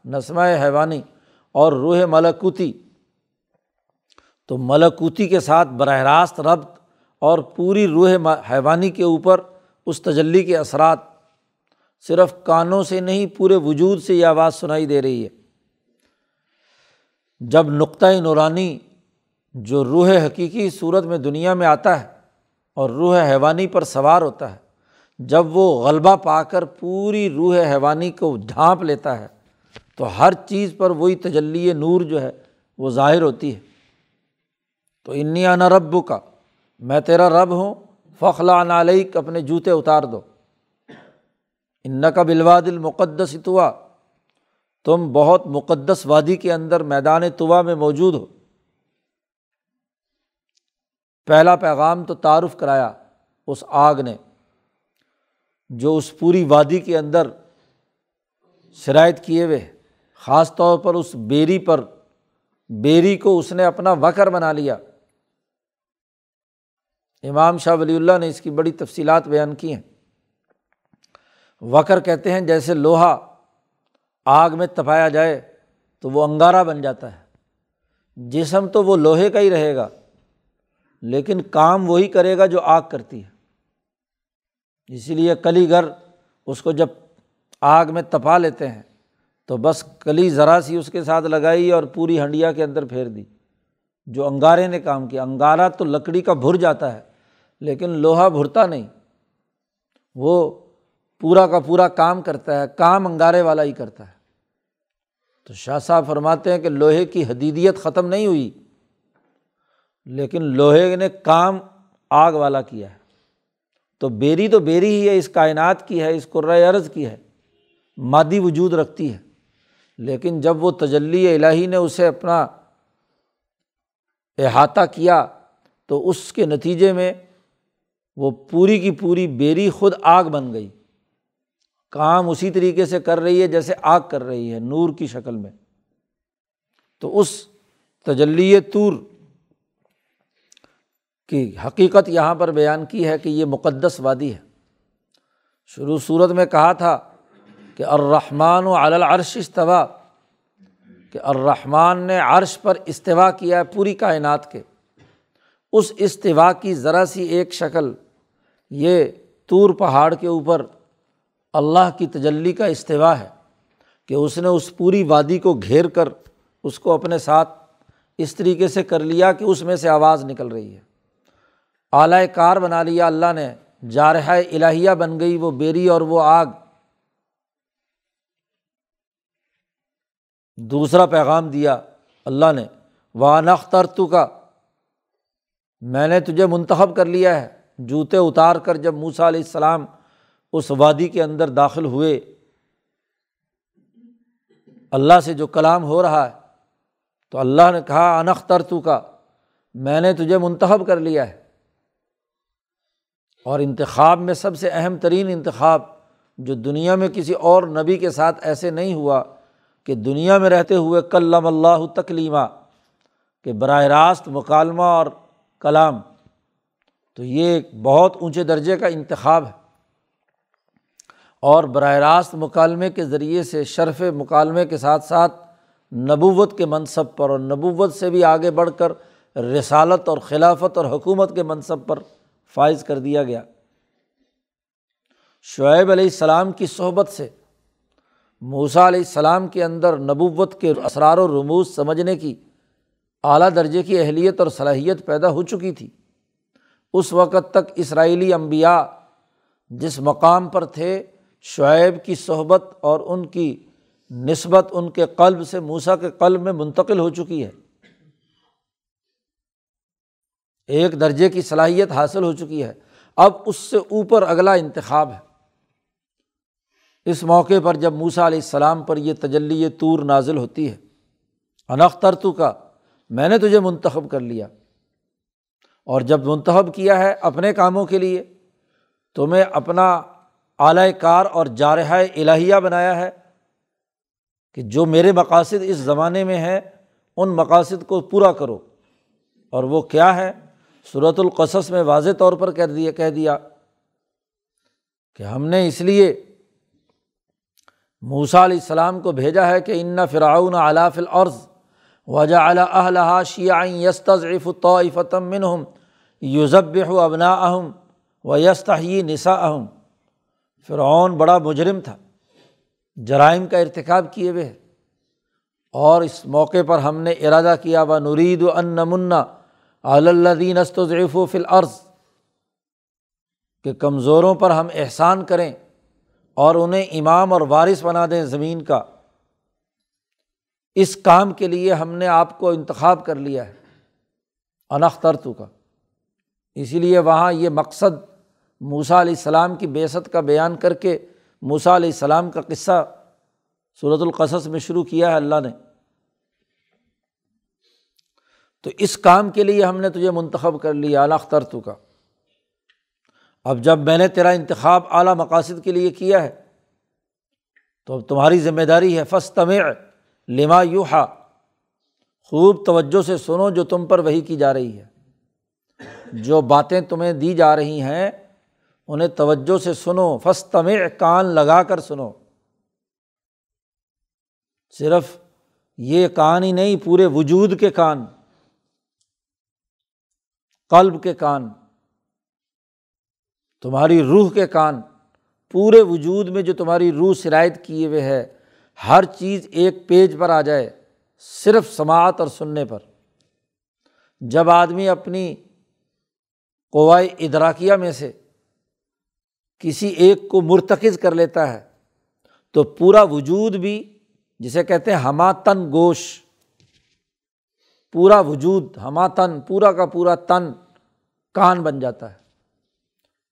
Speaker 1: نسمہ حیوانی اور روح ملکوتی، تو ملکوتی کے ساتھ براہ راست ربط اور پوری روح حیوانی کے اوپر اس تجلی کے اثرات صرف کانوں سے نہیں، پورے وجود سے یہ آواز سنائی دے رہی ہے۔ جب نقطۂ نورانی جو روح حقیقی صورت میں دنیا میں آتا ہے اور روح حیوانی پر سوار ہوتا ہے، جب وہ غلبہ پا کر پوری روح حیوانی کو ڈھانپ لیتا ہے، تو ہر چیز پر وہی تجلی نور جو ہے وہ ظاہر ہوتی ہے۔ تو انیا نہ رب کا میں تیرا رب ہوں، فخلا نالک اپنے جوتے اتار دو۔ ان کا بلواد المقدس توا تم بہت مقدس وادی کے اندر میدان توا میں موجود ہو۔ پہلا پیغام تو تعارف کرایا اس آگ نے، جو اس پوری وادی کے اندر شرائط کیے ہوئے، خاص طور پر اس بیری پر، بیری کو اس نے اپنا وکر بنا لیا۔ امام شاہ ولی اللہ نے اس کی بڑی تفصیلات بیان کی ہیں۔ وکر کہتے ہیں جیسے لوہا آگ میں تپایا جائے تو وہ انگارہ بن جاتا ہے۔ جسم تو وہ لوہے کا ہی رہے گا، لیکن کام وہی کرے گا جو آگ کرتی ہے۔ اسی لیے کلی گر اس کو جب آگ میں تپا لیتے ہیں تو بس کلی ذرا سی اس کے ساتھ لگائی اور پوری ہنڈیا کے اندر پھیر دی۔ جو انگارے نے کام کیا، انگارہ تو لکڑی کا بھر جاتا ہے، لیکن لوہا بھرتا نہیں۔ وہ پورا کا پورا کام کرتا ہے، کام انگارے والا ہی کرتا ہے۔ تو شاہ صاحب فرماتے ہیں کہ لوہے کی حدیدیت ختم نہیں ہوئی، لیکن لوہے نے کام آگ والا کیا ہے۔ تو بیری تو بیری ہی ہے، اس کائنات کی ہے، اس قرۂۂ عرض کی ہے، مادی وجود رکھتی ہے۔ لیکن جب وہ تجلی الہی نے اسے اپنا احاطہ کیا، تو اس کے نتیجے میں وہ پوری کی پوری بیری خود آگ بن گئی۔ کام اسی طریقے سے کر رہی ہے جیسے آگ کر رہی ہے، نور کی شکل میں۔ تو اس تجلی طور کی حقیقت یہاں پر بیان کی ہے کہ یہ مقدس وادی ہے۔ شروع صورت میں کہا تھا کہ الرحمٰن و العرش استوا کہ الرحمٰن نے عرش پر استوا کیا ہے پوری کائنات کے۔ اس استوا کی ذرا سی ایک شکل، یہ طور پہاڑ کے اوپر اللہ کی تجلی کا استوا ہے کہ اس نے اس پوری وادی کو گھیر کر اس کو اپنے ساتھ اس طریقے سے کر لیا کہ اس میں سے آواز نکل رہی ہے۔ اعلی کار بنا لیا اللہ نے، جارحہ الہیہ بن گئی وہ بیری اور وہ آگ۔ دوسرا پیغام دیا اللہ نے وانختر تو کا میں نے تجھے منتخب کر لیا ہے، جوتے اتار کر جب موسا علیہ السلام اس وادی کے اندر داخل ہوئے۔ اللہ سے جو کلام ہو رہا ہے، تو اللہ نے کہا انختر تو کا میں نے تجھے منتخب کر لیا ہے۔ اور انتخاب میں سب سے اہم ترین انتخاب، جو دنیا میں کسی اور نبی کے ساتھ ایسے نہیں ہوا کہ دنیا میں رہتے ہوئے کلم اللہ تکلیمہ کہ براہ راست مکالمہ اور کلام۔ تو یہ ایک بہت اونچے درجے کا انتخاب ہے۔ اور براہ راست مکالمے کے ذریعے سے شرف مکالمے کے ساتھ ساتھ نبوت کے منصب پر اور نبوت سے بھی آگے بڑھ کر رسالت اور خلافت اور حکومت کے منصب پر فائز کر دیا گیا۔ شعیب علیہ السلام کی صحبت سے موسا علیہ السلام کے اندر نبوت کے اسرار و رموز سمجھنے کی اعلیٰ درجے کی اہلیت اور صلاحیت پیدا ہو چکی تھی۔ اس وقت تک اسرائیلی امبیا جس مقام پر تھے شعیب کی صحبت اور ان کی نسبت ان کے قلب سے موسا کے قلب میں منتقل ہو چکی ہے۔ ایک درجے کی صلاحیت حاصل ہو چکی ہے۔ اب اس سے اوپر اگلا انتخاب ہے۔ اس موقع پر جب موسا علیہ السلام پر یہ تجلی طور نازل ہوتی ہے انختر تو کا، میں نے تجھے منتخب کر لیا۔ اور جب منتخب کیا ہے اپنے کاموں کے لیے، تمہیں اپنا اعلی کار اور جارحہ الہیہ بنایا ہے کہ جو میرے مقاصد اس زمانے میں ہیں، ان مقاصد کو پورا کرو۔ اور وہ کیا ہے؟ صورت القصص میں واضح طور پر کہہ دیا کہہ دیا کہ ہم نے اس لیے موسا علیہ السلام کو بھیجا ہے کہ ان فراؤن علاف العرض وجہ اعلیٰ شیاء یستضعف طائفتم منہم یوزب ابنا اہم و یستحی نسا اہم فرعون بڑا مجرم تھا۔ جرائم کا ارتکاب کیے ہوئے۔ ہے اور اس موقع پر ہم نے ارادہ کیا و نرید و ان منا علدین استضعف و فل کہ کمزوروں پر ہم احسان کریں اور انہیں امام اور وارث بنا دیں زمین کا۔ اس کام کے لیے ہم نے آپ کو انتخاب کر لیا ہے۔ انخترتو کا اسی لیے وہاں یہ مقصد موسا علیہ السلام کی بیست کا بیان کر کے موسا علیہ السلام کا قصہ صورت القصص میں شروع کیا ہے اللہ نے۔ تو اس کام کے لیے ہم نے تجھے منتخب کر لیا، اعلیٰ اختر کا۔ اب جب میں نے تیرا انتخاب اعلیٰ مقاصد کے لیے کیا ہے، تو اب تمہاری ذمہ داری ہے فس تمع لما یوحا۔ خوب توجہ سے سنو جو تم پر وہی کی جا رہی ہے۔ جو باتیں تمہیں دی جا رہی ہیں انہیں توجہ سے سنو فس تمع کان لگا کر سنو۔ صرف یہ کان ہی نہیں، پورے وجود کے کان، قلب کے کان، تمہاری روح کے کان، پورے وجود میں جو تمہاری روح شرائط کیے ہوئے ہے، ہر چیز ایک پیج پر آ جائے، صرف سماعت اور سننے پر۔ جب آدمی اپنی قوائے ادراکیہ میں سے کسی ایک کو مرتکز کر لیتا ہے، تو پورا وجود بھی جسے کہتے ہیں ہما تن گوش، پورا وجود، ہما تن، پورا کا پورا تن کان بن جاتا ہے۔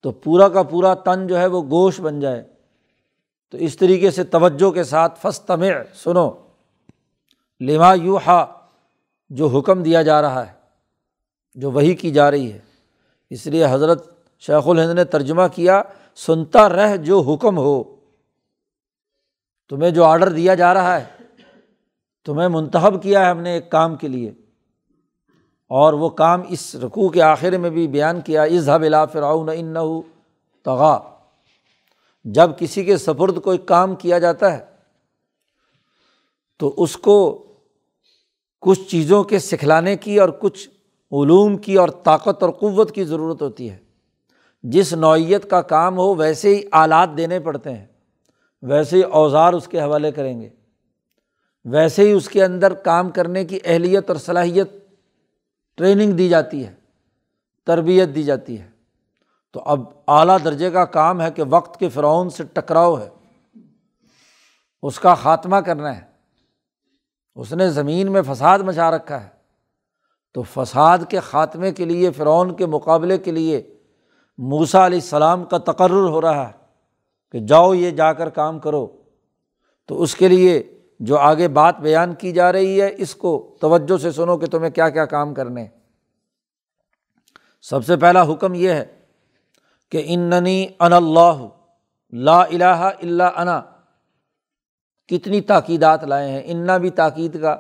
Speaker 1: تو پورا کا پورا تن جو ہے وہ گوشت بن جائے۔ تو اس طریقے سے توجہ کے ساتھ فس تمع سنو۔ لما یو ہا جو حکم دیا جا رہا ہے، جو وہی کی جا رہی ہے۔ اس لیے حضرت شیخ الہند نے ترجمہ کیا، سنتا رہ جو حکم ہو۔ تمہیں جو آڈر دیا جا رہا ہے، تمہیں منتخب کیا ہے ہم نے ایک کام کے لیے۔ اور وہ کام اس رقوع کے آخر میں بھی بیان کیا اظہب الا فرعون ان تغا جب کسی کے سفرد کوئی کام کیا جاتا ہے، تو اس کو کچھ چیزوں کے سکھلانے کی اور کچھ علوم کی اور طاقت اور قوت کی ضرورت ہوتی ہے۔ جس نوعیت کا کام ہو ویسے ہی آلات دینے پڑتے ہیں، ویسے ہی اوزار اس کے حوالے کریں گے۔ ویسے ہی اس کے اندر کام کرنے کی اہلیت اور صلاحیت ٹریننگ دی جاتی ہے، تربیت دی جاتی ہے۔ تو اب اعلیٰ درجے کا کام ہے کہ وقت کے فرعون سے ٹکراؤ ہے۔ اس کا خاتمہ کرنا ہے۔ اس نے زمین میں فساد مچا رکھا ہے۔ تو فساد کے خاتمے کے لیے، فرعون کے مقابلے کے لیے موسا علیہ السلام کا تقرر ہو رہا ہے کہ جاؤ یہ جا کر کام کرو۔ تو اس کے لیے جو آگے بات بیان کی جا رہی ہے، اس کو توجہ سے سنو کہ تمہیں کیا کیا کام کرنے سب سے پہلا حکم یہ ہے کہ اننی ان اللہ، لا الہ الا انا۔ کتنی تاکیدات لائے ہیں انا بھی تاکید کا۔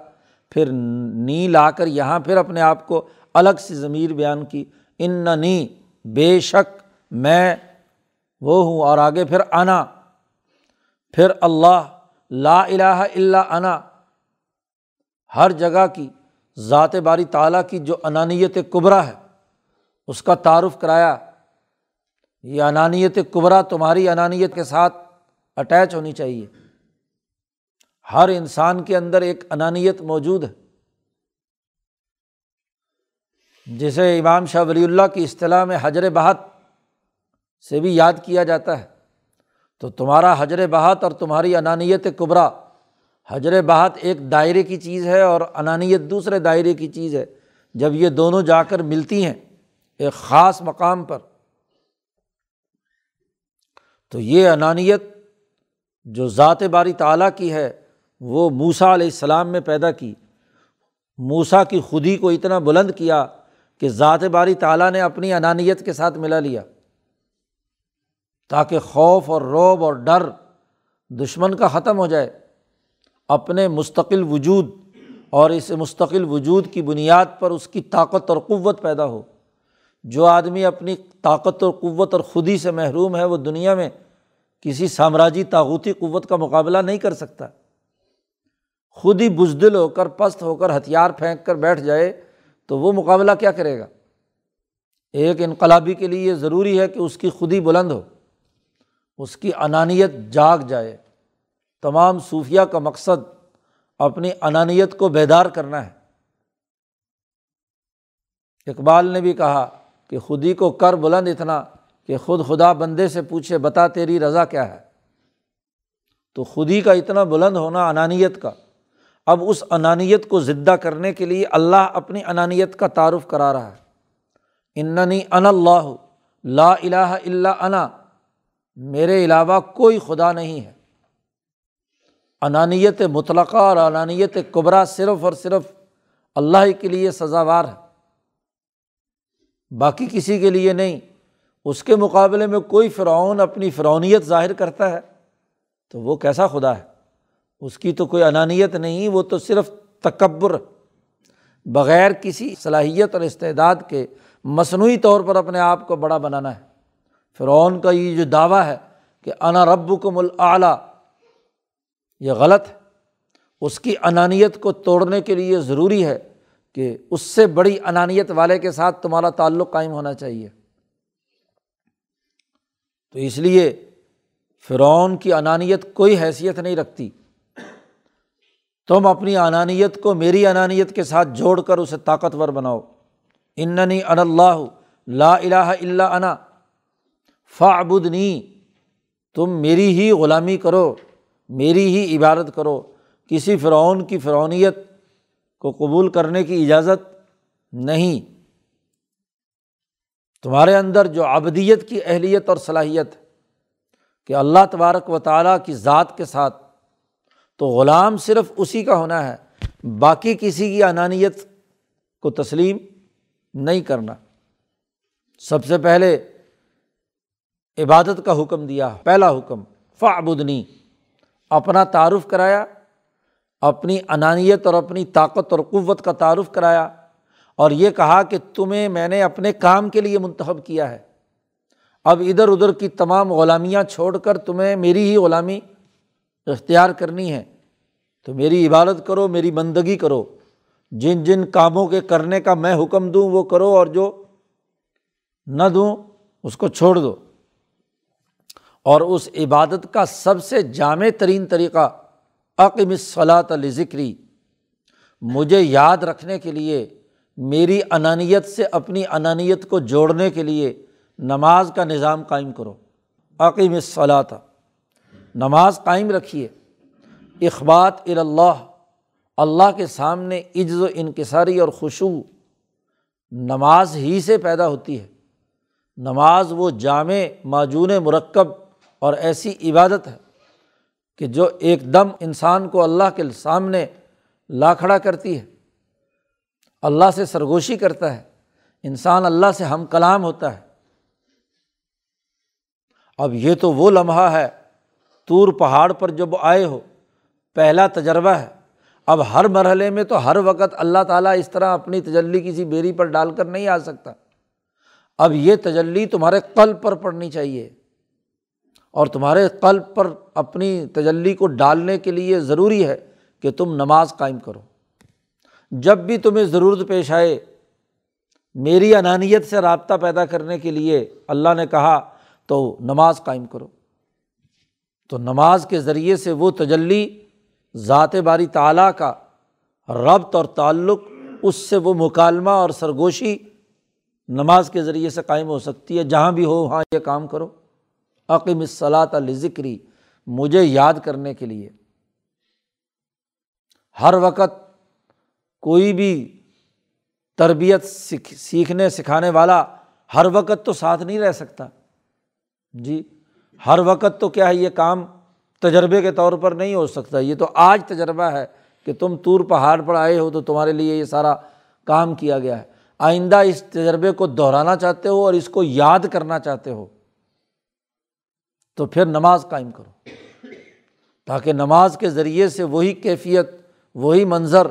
Speaker 1: پھر نی لا کر یہاں پھر اپنے آپ کو الگ سے ضمیر بیان کی۔ ان نی بے شک میں وہ ہوں اور آگے پھر انا۔ پھر اللہ، لا الہ الا انا۔ ہر جگہ کی ذات باری تعالیٰ کی جو انانیت قبرا ہے، اس کا تعارف کرایا۔ یہ انانیت قبرا تمہاری انانیت کے ساتھ اٹیچ ہونی چاہیے۔ ہر انسان کے اندر ایک انانیت موجود ہے۔ جسے امام شاہ ولی اللہ کی اصطلاح میں حجر بہت سے بھی یاد کیا جاتا ہے۔ تو تمہارا حجر بہت اور تمہاری انانیت قبرا حجر بہت ایک دائرے کی چیز ہے اور انانیت دوسرے دائرے کی چیز ہے۔ جب یہ دونوں جا کر ملتی ہیں ایک خاص مقام پر، تو یہ انانیت جو ذات باری تعلیٰ کی ہے، وہ موسا علیہ السلام میں پیدا کی۔ موسا کی خودی کو اتنا بلند کیا کہ ذات باری تعلیٰ نے اپنی انانیت کے ساتھ ملا لیا تاکہ خوف اور روب اور ڈر دشمن کا ختم ہو جائے۔ اپنے مستقل وجود اور اس مستقل وجود کی بنیاد پر اس کی طاقت اور قوت پیدا ہو۔ جو آدمی اپنی طاقت اور قوت اور خودی سے محروم ہے، وہ دنیا میں کسی سامراجی تاغوتی قوت کا مقابلہ نہیں کر سکتا۔ خود ہی بزدل ہو کر پست ہو کر ہتھیار پھینک کر بیٹھ جائے تو وہ مقابلہ کیا کرے گا؟ ایک انقلابی کے لیے یہ ضروری ہے کہ اس کی خود ہی بلند ہو، اس کی انانیت جاگ جائے۔ تمام صوفیہ کا مقصد اپنی انانیت کو بیدار کرنا ہے۔ اقبال نے بھی کہا کہ خودی کو کر بلند اتنا کہ خود خدا بندے سے پوچھے، بتا تیری رضا کیا ہے؟ تو خودی کا اتنا بلند ہونا انانیت کا۔ اب اس انانیت کو زدہ کرنے کے لیے اللہ اپنی انانیت کا تعارف کرا رہا ہے۔ اننی ان اللہ، لا الہ الا انا، میرے علاوہ کوئی خدا نہیں ہے۔ انانیت مطلقہ اور انانیت قبرا صرف اور صرف اللہ کے لیے سزاوار ہے۔ باقی کسی کے لیے نہیں، اس کے مقابلے میں کوئی فرعون اپنی فرونیت ظاہر کرتا ہے تو وہ کیسا خدا ہے؟ اس کی تو کوئی انانیت نہیں، وہ تو صرف تکبر، بغیر کسی صلاحیت اور استعداد کے مصنوعی طور پر اپنے آپ کو بڑا بنانا ہے۔ فرعون کا یہ جو دعویٰ ہے کہ انا رب کو مل اعلیٰ یہ غلط ہے۔ اس کی انانیت کو توڑنے کے لیے ضروری ہے کہ اس سے بڑی انانیت والے کے ساتھ تمہارا تعلق قائم ہونا چاہیے۔ تو اس لیے فرعون کی انانیت کوئی حیثیت نہیں رکھتی۔ تم اپنی انانیت کو میری انانیت کے ساتھ جوڑ کر اسے طاقتور بناؤ۔ اننی ان اللہ، لا الہ الا انا۔ فعبدنی تم میری ہی غلامی کرو، میری ہی عبادت کرو۔ کسی فرعون کی فرونیت کو قبول کرنے کی اجازت نہیں۔ تمہارے اندر جو ابدیت کی اہلیت اور صلاحیت، کہ اللہ تبارک و تعالیٰ کی ذات کے ساتھ تو غلام صرف اسی کا ہونا ہے، باقی کسی کی انانیت کو تسلیم نہیں کرنا۔ سب سے پہلے عبادت کا حکم دیا۔ پہلا حکم فعبدنی اپنا تعارف کرایا، اپنی انانیت اور اپنی طاقت اور قوت کا تعارف کرایا اور یہ کہا کہ تمہیں میں نے اپنے کام کے لیے منتخب کیا ہے۔ اب ادھر ادھر کی تمام غلامیاں چھوڑ کر تمہیں میری ہی غلامی اختیار کرنی ہے۔ تو میری عبادت کرو، میری بندگی کرو۔ جن جن کاموں کے کرنے کا میں حکم دوں، وہ کرو اور جو نہ دوں، اس کو چھوڑ دو۔ اور اس عبادت کا سب سے جامع ترین طریقہ عقم صلاۃ علی ذکری مجھے یاد رکھنے کے لیے، میری انانیت سے اپنی انانیت کو جوڑنے کے لیے نماز کا نظام قائم کرو۔ عقیم صلاح نماز قائم رکھیے۔ اخبات اللہ اللہ کے سامنے عجز و انکساری اور خوشو نماز ہی سے پیدا ہوتی ہے۔ نماز وہ جامع، معجون، مرکب اور ایسی عبادت ہے کہ جو ایک دم انسان کو اللہ کے سامنے لا کھڑا کرتی ہے۔ اللہ سے سرگوشی کرتا ہے۔ انسان اللہ سے ہم کلام ہوتا ہے۔ اب یہ تو وہ لمحہ ہے طور پہاڑ پر جب آئے ہو، پہلا تجربہ ہے۔ اب ہر مرحلے میں تو ہر وقت اللہ تعالیٰ اس طرح اپنی تجلی کسی بیری پر ڈال کر نہیں آ سکتا۔ اب یہ تجلی تمہارے قلب پر پڑنی چاہیے۔ اور تمہارے قلب پر اپنی تجلی کو ڈالنے کے لیے ضروری ہے کہ تم نماز قائم کرو۔ جب بھی تمہیں ضرورت پیش آئے، میری انانیت سے رابطہ پیدا کرنے کے لیے اللہ نے کہا تو نماز قائم کرو۔ تو نماز کے ذریعے سے وہ تجلی ذات باری تعلیٰ کا ربط اور تعلق، اس سے وہ مکالمہ اور سرگوشی نماز کے ذریعے سے قائم ہو سکتی ہے۔ جہاں بھی ہو، وہاں یہ کام کرو۔ عقیم الصلاۃ ذکری مجھے یاد کرنے کے لیے۔ ہر وقت کوئی بھی تربیت سیکھنے، سکھانے والا ہر وقت تو ساتھ نہیں رہ سکتا۔ جی ہر وقت تو کیا ہے، یہ کام تجربے کے طور پر نہیں ہو سکتا۔ یہ تو آج تجربہ ہے کہ تم طور پہاڑ پر آئے ہو تو تمہارے لیے یہ سارا کام کیا گیا ہے۔ آئندہ اس تجربے کو دہرانا چاہتے ہو اور اس کو یاد کرنا چاہتے ہو تو پھر نماز قائم کرو۔ تاکہ نماز کے ذریعے سے وہی کیفیت، وہی منظر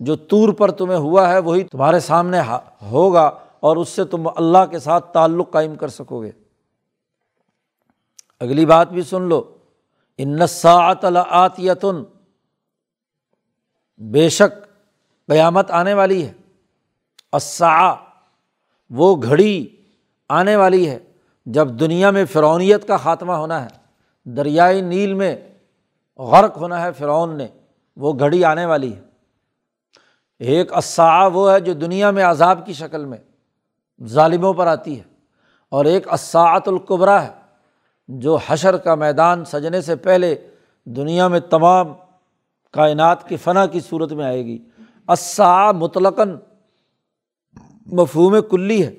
Speaker 1: جو طور پر تمہیں ہوا ہے، وہی تمہارے سامنے ہوگا اور اس سے تم اللہ کے ساتھ تعلق قائم کر سکو گے۔ اگلی بات بھی سن لو۔ انساط العطیتن بے شک قیامت آنے والی ہے۔ اسا وہ گھڑی آنے والی ہے جب دنیا میں فرونیت کا خاتمہ ہونا ہے۔ دریائے نیل میں غرق ہونا ہے فرعون نے، وہ گھڑی آنے والی ہے۔ ایک اسا وہ ہے جو دنیا میں عذاب کی شکل میں ظالموں پر آتی ہے۔ اور ایک اساعت القبرا ہے۔ جو حشر کا میدان سجنے سے پہلے دنیا میں تمام کائنات کی فنا کی صورت میں آئے گی۔ اسا مطلقاً مفہوم کلی ہے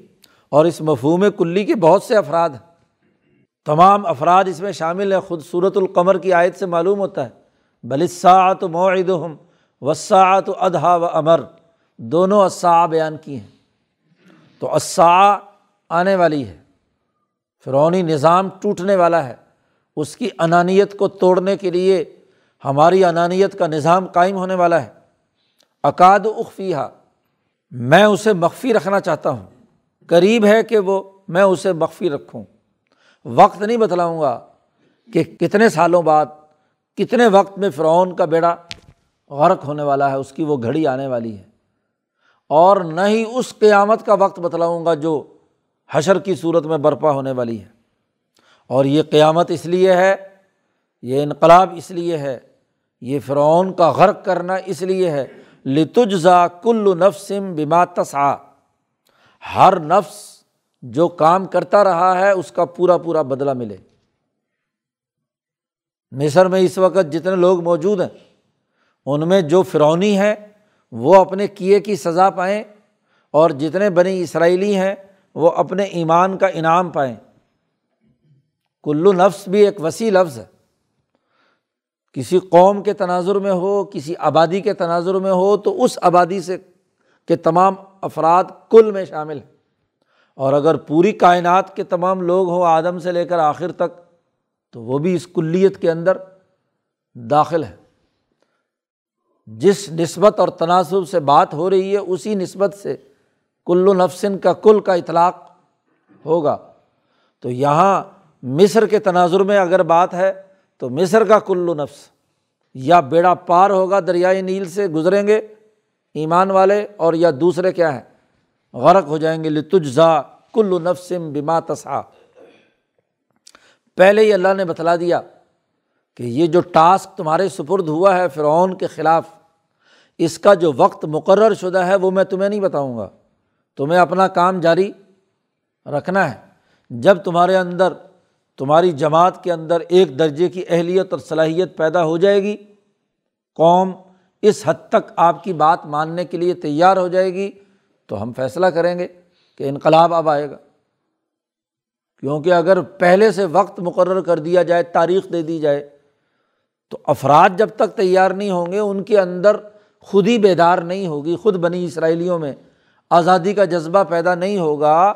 Speaker 1: اور اس مفہوم کلی کے بہت سے افراد ہیں۔ تمام افراد اس میں شامل ہیں۔ خود صورت القمر کی آیت سے معلوم ہوتا ہے۔ بلساعت معد ہم وساعت ادہا و امر دونوں اسا بیان کی ہیں۔ تو اسا آنے والی ہے۔ فرونی نظام ٹوٹنے والا ہے۔ اس کی انانیت کو توڑنے کے لیے ہماری انانیت کا نظام قائم ہونے والا ہے۔ اکاد اخفیہ میں اسے مخفی رکھنا چاہتا ہوں۔ قریب ہے کہ وہ، میں اسے مخفی رکھوں۔ وقت نہیں بتلاؤں گا کہ کتنے سالوں بعد، کتنے وقت میں فرعون کا بیڑا غرق ہونے والا ہے، اس کی وہ گھڑی آنے والی ہے۔ اور نہ ہی اس قیامت کا وقت بتلاؤں گا جو حشر کی صورت میں برپا ہونے والی ہے۔ اور یہ قیامت اس لیے ہے، یہ انقلاب اس لیے ہے، یہ فرعون کا غرق کرنا اس لیے ہے۔ لتجزا کل نفسم بما تسا ہر نفس جو کام کرتا رہا ہے، اس کا پورا پورا بدلہ ملے۔ مصر میں اس وقت جتنے لوگ موجود ہیں، ان میں جو فرونی ہیں، وہ اپنے کیے کی سزا پائیں۔ اور جتنے بنی اسرائیلی ہیں وہ اپنے ایمان کا انعام پائیں۔ کلو نفس بھی ایک وسیع لفظ ہے۔ کسی قوم کے تناظر میں ہو، کسی آبادی کے تناظر میں ہو، تو اس آبادی سے کے تمام افراد کل میں شامل ہیں۔ اور اگر پوری کائنات کے تمام لوگ ہوں آدم سے لے کر آخر تک، تو وہ بھی اس کلیت کے اندر داخل ہے جس نسبت اور تناسب سے بات ہو رہی ہے، اسی نسبت سے کل و نفسن کا کل کا اطلاق ہوگا۔ تو یہاں مصر کے تناظر میں اگر بات ہے تو مصر کا کل و نفس یا بیڑا پار ہوگا دریائے نیل سے گزریں گے ایمان والے اور یا دوسرے کیا ہیں؟ غرق ہو جائیں گے۔ لتجزا کل و نفسم بما تسا پہلے ہی اللہ نے بتلا دیا کہ یہ جو ٹاسک تمہارے سپرد ہوا ہے فرعون کے خلاف، اس کا جو وقت مقرر شدہ ہے وہ میں تمہیں نہیں بتاؤں گا۔ تمہیں اپنا کام جاری رکھنا ہے۔ جب تمہارے اندر، تمہاری جماعت کے اندر ایک درجے کی اہلیت اور صلاحیت پیدا ہو جائے گی، قوم اس حد تک آپ کی بات ماننے کے لیے تیار ہو جائے گی، تو ہم فیصلہ کریں گے کہ انقلاب اب آئے گا۔ کیونکہ اگر پہلے سے وقت مقرر کر دیا جائے، تاریخ دے دی جائے، تو افراد جب تک تیار نہیں ہوں گے، ان کے اندر خود ہی بیدار نہیں ہوگی، خود بنی اسرائیلیوں میں آزادی کا جذبہ پیدا نہیں ہوگا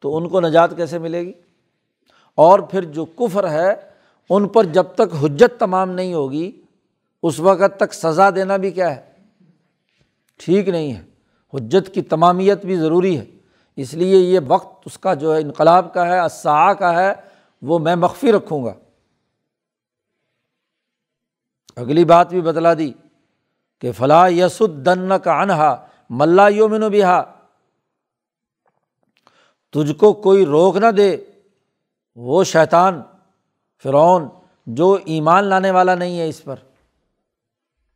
Speaker 1: تو ان کو نجات کیسے ملے گی؟ اور پھر جو کفر ہے، ان پر جب تک حجت تمام نہیں ہوگی، اس وقت تک سزا دینا بھی کیا ہے؟ ٹھیک نہیں ہے۔ حجت کی تمامیت بھی ضروری ہے۔ اس لیے یہ وقت اس کا جو ہے، انقلاب کا ہے اسا کا ہے، وہ میں مخفی رکھوں گا۔ اگلی بات بھی بتلا دی کہ فلاں یسن کا انہا ملا یومن و بہا۔ تجھ کو کوئی روک نہ دے۔ وہ شیطان، فرعون، جو ایمان لانے والا نہیں ہے اس پر۔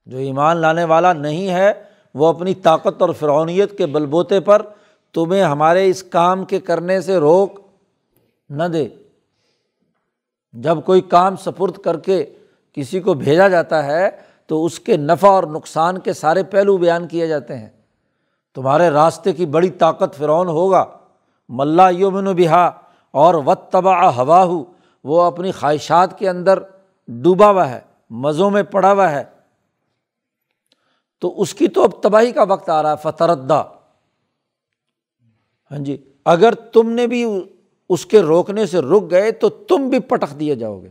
Speaker 1: جو ایمان لانے والا نہیں ہے، وہ اپنی طاقت اور فرعونیت کے بل بوتے پر تمہیں ہمارے اس کام کے کرنے سے روک نہ دے۔ جب کوئی کام سپرد کر کے کسی کو بھیجا جاتا ہے، تو اس کے نفع اور نقصان کے سارے پہلو بیان کیے جاتے ہیں۔ تمہارے راستے کی بڑی طاقت فرعون ہوگا۔ ملا یومن و بہا اور وط تباہ ہوا ہو وہ اپنی خواہشات کے اندر ڈوبا ہوا ہے، مزوں میں پڑا ہوا ہے۔ تو اس کی تو اب تباہی کا وقت آ رہا ہے فتردہ ہاں جی اگر تم نے بھی اس کے روکنے سے رک گئے، تو تم بھی پٹک دیے جاؤ گے۔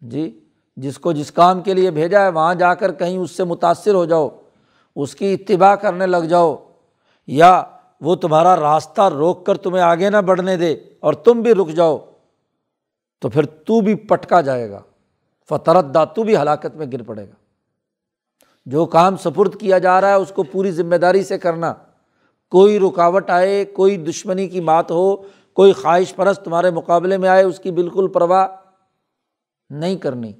Speaker 1: جی جس کو جس کام کے لیے بھیجا ہے، وہاں جا کر کہیں اس سے متاثر ہو جاؤ۔ اس کی اتباع کرنے لگ جاؤ یا وہ تمہارا راستہ روک کر تمہیں آگے نہ بڑھنے دے اور تم بھی رک جاؤ تو پھر تو بھی پٹکا جائے گا فتردہ تو بھی ہلاکت میں گر پڑے گا جو کام سپرد کیا جا رہا ہے اس کو پوری ذمہ داری سے کرنا کوئی رکاوٹ آئے، کوئی دشمنی کی بات ہو، کوئی خواہش پرست تمہارے مقابلے میں آئے، اس کی بالکل پرواہ نہیں کرنی۔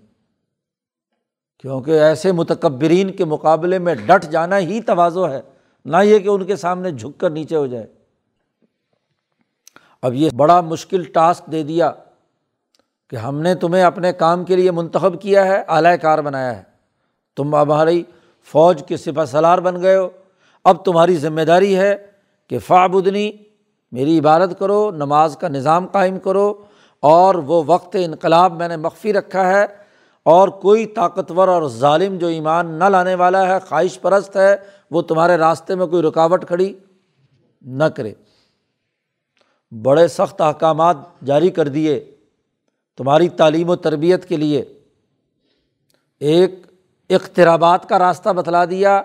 Speaker 1: کیونکہ ایسے متکبرین کے مقابلے میں ڈٹ جانا ہی توازو ہے، نہ یہ کہ ان کے سامنے جھک کر نیچے ہو جائے۔ اب یہ بڑا مشکل ٹاسک دے دیا کہ ہم نے تمہیں اپنے کام کے لیے منتخب کیا ہے، اعلی کار بنایا ہے۔ تم ہماری فوج کے سپہ سلار بن گئے ہو۔ اب تمہاری ذمہ داری ہے کہ فعبدنی میری عبادت کرو، نماز کا نظام قائم کرو اور وہ وقت انقلاب میں نے مخفی رکھا ہے اور کوئی طاقتور اور ظالم جو ایمان نہ لانے والا ہے، خواہش پرست ہے، وہ تمہارے راستے میں کوئی رکاوٹ کھڑی نہ کرے۔ بڑے سخت احکامات جاری کر دیے تمہاری تعلیم و تربیت کے لیے۔ ایک اخترابات کا راستہ بتلا دیا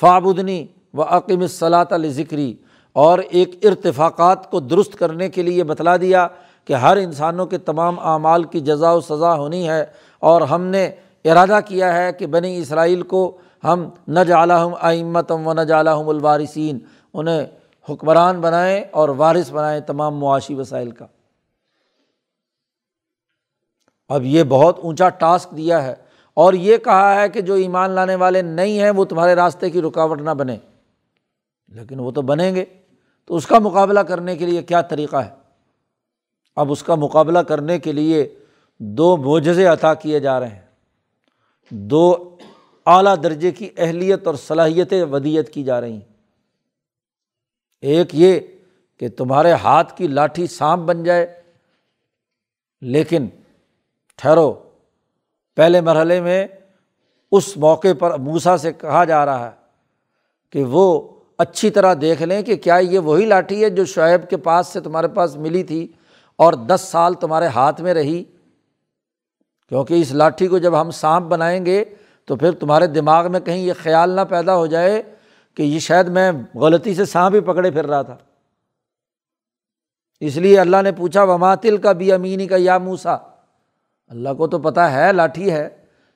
Speaker 1: فابدنی و عقیم صلاۃ علیہ ذکری اور ایک ارتفاقات کو درست کرنے کے لیے بتلا دیا کہ ہر انسانوں کے تمام اعمال کی جزا و سزا ہونی ہے۔ اور ہم نے ارادہ کیا ہے کہ بنی اسرائیل کو ہم نہ جالم آئمتم و نہ جالم الوارثین، انہیں حکمران بنائیں اور وارث بنائیں تمام معاشی وسائل کا۔ اب یہ بہت اونچا ٹاسک دیا ہے اور یہ کہا ہے کہ جو ایمان لانے والے نہیں ہیں، وہ تمہارے راستے کی رکاوٹ نہ بنے لیکن وہ تو بنیں گے۔ تو اس کا مقابلہ کرنے کے لیے کیا طریقہ ہے؟ اب اس کا مقابلہ کرنے کے لیے دو معجزے عطا کیے جا رہے ہیں۔ دو اعلیٰ درجے کی اہلیت اور صلاحیتیں ودیت کی جا رہی ہیں۔ ایک یہ کہ تمہارے ہاتھ کی لاٹھی سانپ بن جائے۔ لیکن ٹھہرو، پہلے مرحلے میں اس موقع پر موسا سے کہا جا رہا ہے کہ وہ اچھی طرح دیکھ لیں کہ کیا یہ وہی لاٹھی ہے جو شعیب کے پاس سے تمہارے پاس ملی تھی اور دس سال تمہارے ہاتھ میں رہی۔ کیونکہ اس لاٹھی کو جب ہم سانپ بنائیں گے تو پھر تمہارے دماغ میں کہیں یہ خیال نہ پیدا ہو جائے کہ یہ شاید میں غلطی سے سانپ ہی پکڑے پھر رہا تھا۔ اس لیے اللہ نے پوچھا وماتل کا بھی امینی کا یا موسا اللہ کو تو پتہ ہے، لاٹھی ہے،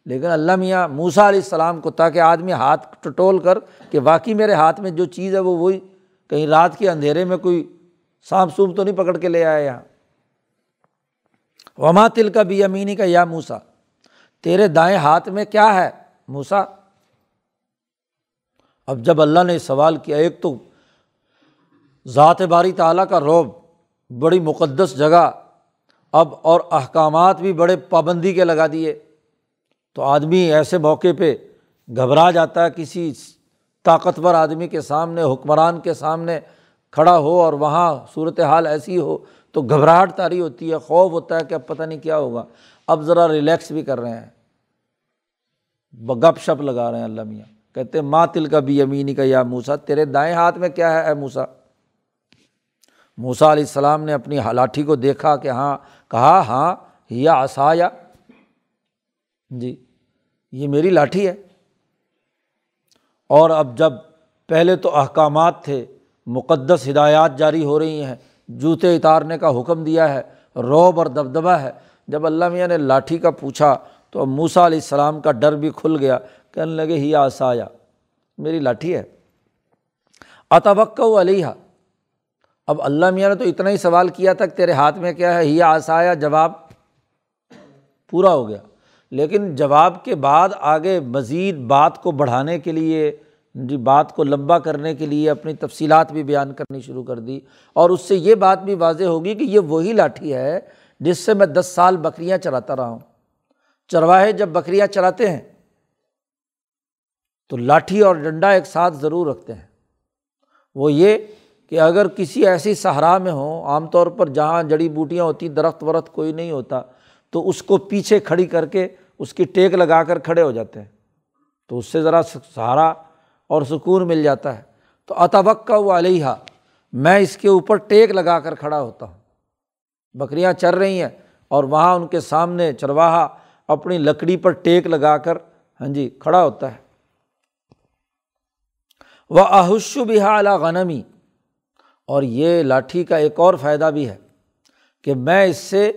Speaker 1: لیکن اللہ میاں موسا علیہ السلام کو تاکہ آدمی ہاتھ ٹٹول کر کہ واقعی میرے ہاتھ میں جو چیز ہے وہ وہی کہیں رات کے اندھیرے میں کوئی سانپ سونپ تو نہیں پکڑ کے لے آیا یہاں۔ وما تل کا بھی امینی کا یا موسا تیرے دائیں ہاتھ میں کیا ہے موسا اب جب اللہ نے سوال کیا، ایک تو ذات باری تعلیٰ کا روب بڑی مقدس جگہ، اب اور احکامات بھی بڑے پابندی کے لگا دیے۔ تو آدمی ایسے موقع پہ گھبرا جاتا ہے، کسی طاقتور آدمی کے سامنے، حکمران کے سامنے کھڑا ہو اور وہاں صورت حال ایسی ہو تو گھبراہٹ تاری ہوتی ہے، خوف ہوتا ہے کہ اب پتہ نہیں کیا ہوگا۔ اب ذرا ریلیکس بھی کر رہے ہیں۔ گپ شپ لگا رہے ہیں اللہ میاں۔ کہتے ماں تل کا بھی امینی کا یا موسا تیرے دائیں ہاتھ میں کیا ہے اے موسا موسا علیہ السلام نے اپنی لاٹھی کو دیکھا کہ ہاں کہا ہاں یا آسایا۔ جی یہ میری لاٹھی ہے۔ اور اب جب پہلے تو احکامات تھے، مقدس ہدایات جاری ہو رہی ہیں۔ جوتے اتارنے کا حکم دیا ہے، روب اور دبدبہ ہے۔ جب اللہ میاں نے لاٹھی کا پوچھا تو اب موسا علیہ السلام کا ڈر بھی کھل گیا، کہنے لگے، ہی آسایا، میری لاٹھی ہے۔ اتوقع علیہ اب اللہ میاں نے تو اتنا ہی سوال کیا تھا کہ تیرے ہاتھ میں کیا ہے؟ ہی آسایا، جواب پورا ہو گیا۔ لیکن جواب کے بعد آگے مزید بات کو بڑھانے کے لیے جی بات کو لمبا کرنے کے لیے اپنی تفصیلات بھی بیان کرنی شروع کر دی۔ اور اس سے یہ بات بھی واضح ہوگی کہ یہ وہی لاٹھی ہے جس سے میں دس سال بکریاں چراتا رہا ہوں۔ چرواہے جب بکریاں چراتے ہیں، تو لاٹھی اور ڈنڈا ایک ساتھ ضرور رکھتے ہیں۔ وہ یہ کہ اگر کسی ایسی صحرا میں ہوں، عام طور پر جہاں جڑی بوٹیاں ہوتی، درخت ورخت کوئی نہیں ہوتا، تو اس کو پیچھے کھڑی کر کے اس کی ٹیک لگا کر کھڑے ہو جاتے ہیں۔ تو اس سے ذرا سہارا اور سکون مل جاتا ہے۔ تو اتوقع و علیہ میں اس کے اوپر ٹیک لگا کر کھڑا ہوتا ہوں۔ بکریاں چر رہی ہیں اور وہاں ان کے سامنے چرواہا اپنی لکڑی پر ٹیک لگا کر ہاں جی کھڑا ہوتا ہے۔ وہ احش بحا اعلیٰ غنمی اور یہ لاٹھی کا ایک اور فائدہ بھی ہے کہ میں اس سے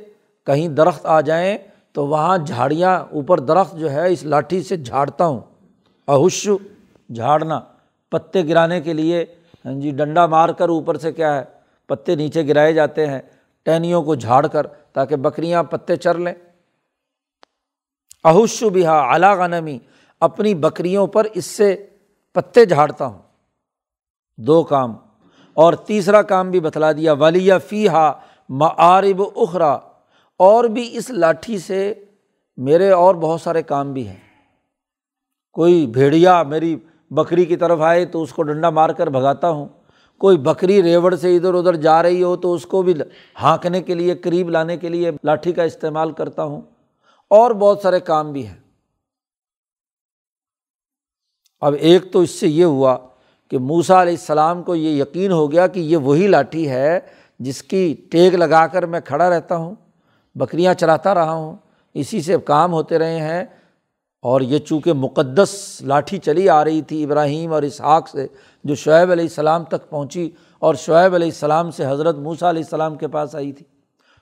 Speaker 1: کہیں درخت آ جائیں تو وہاں جھاڑیاں اوپر درخت جو ہے اس لاٹھی سے جھاڑتا ہوں۔ احش جھاڑنا، پتے گرانے کے لیے ہاں جی ڈنڈا مار کر اوپر سے کیا ہے، پتے نیچے گرائے جاتے ہیں، ٹہنیوں کو جھاڑ کر تاکہ بکریاں پتے چر لیں۔ احش بہا اعلیٰ غنمی، اپنی بکریوں پر اس سے پتے جھاڑتا ہوں۔ دو کام، اور تیسرا کام بھی بتلا دیا، ولی فی ہا معرب اخرا، اور بھی اس لاٹھی سے میرے اور بہت سارے کام بھی ہیں۔ کوئی بھیڑیا میری بکری کی طرف آئے تو اس کو ڈنڈا مار کر بھگاتا ہوں۔ کوئی بکری ریوڑ سے ادھر ادھر جا رہی ہو تو اس کو بھی ہانکنے کے لیے، قریب لانے کے لیے لاٹھی کا استعمال کرتا ہوں۔ اور بہت سارے کام بھی ہیں۔ اب ایک تو اس سے یہ ہوا کہ موسا علیہ السلام کو یہ یقین ہو گیا کہ یہ وہی لاٹھی ہے جس کی ٹیک لگا کر میں کھڑا رہتا ہوں، بکریاں چلاتا رہا ہوں۔ اسی سے کام ہوتے رہے ہیں۔ اور یہ چونکہ مقدس لاٹھی چلی آ رہی تھی ابراہیم اور اسحاق سے، جو شعیب علیہ السلام تک پہنچی اور شعیب علیہ السلام سے حضرت موسیٰ علیہ السلام کے پاس آئی تھی۔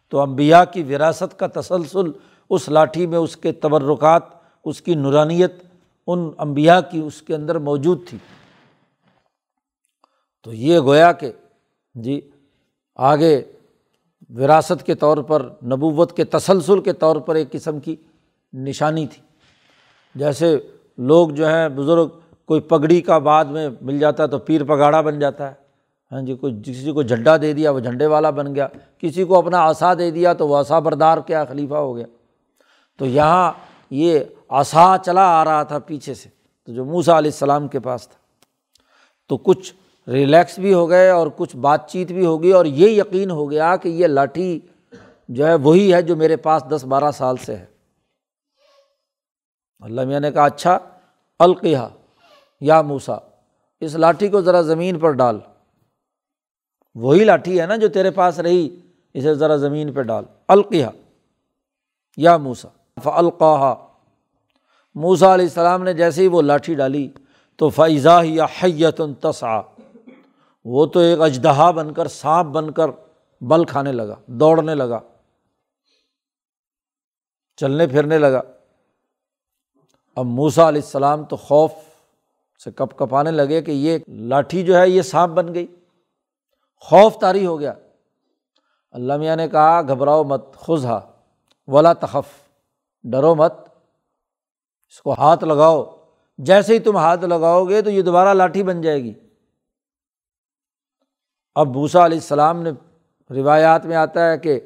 Speaker 1: تو امبیا کی وراثت کا تسلسل اس لاٹھی میں اس کے تبرکات، اس کی نورانیت، ان امبیا کی اس کے اندر موجود تھی۔ تو یہ گویا کہ جی آگے وراثت کے طور پر، نبوت کے تسلسل کے طور پر ایک قسم کی نشانی تھی۔ جیسے لوگ جو ہیں، بزرگ، کوئی پگڑی کا بعد میں مل جاتا ہے تو پیر پگاڑا بن جاتا ہے۔ ہاں جی کوئی کسی کو جھنڈا دے دیا، وہ جھنڈے والا بن گیا۔ کسی کو اپنا آسا دے دیا تو وہ آسا بردار کیا خلیفہ ہو گیا۔ تو یہاں یہ آسا چلا آ رہا تھا پیچھے سے، تو جو موسا علیہ السلام کے پاس تھا۔ تو کچھ ریلیکس بھی ہو گئے اور کچھ بات چیت بھی ہوگی اور یہ یقین ہو گیا کہ یہ لاٹھی جو ہے، وہی ہے جو میرے پاس دس بارہ سال سے ہے۔ اللہ میاں نے کہا اچھا القیہ یا موسا اس لاٹھی کو ذرا زمین پر ڈال۔ وہی لاٹھی ہے نا جو تیرے پاس رہی، اسے ذرا زمین پہ ڈال۔ القیہ یا موسا فلقہ موسا علیہ السلام نے جیسے ہی وہ لاٹھی ڈالی تو فیضا یا حیت تسا وہ تو ایک اجدہا بن کر، سانپ بن کر بل کھانے لگا، دوڑنے لگا، چلنے پھرنے لگا۔ اب موسا علیہ السلام تو خوف سے کپ کپانے لگے کہ یہ لاٹھی جو ہے یہ سانپ بن گئی۔ خوف طاری ہو گیا۔ اللہ میاں نے کہا، گھبراؤ مت خزا ولا تخف، ڈرو مت۔ اس کو ہاتھ لگاؤ۔ جیسے ہی تم ہاتھ لگاؤ گے تو یہ دوبارہ لاٹھی بن جائے گی۔ اب بھوسا علیہ السلام نے روایات میں آتا ہے کہ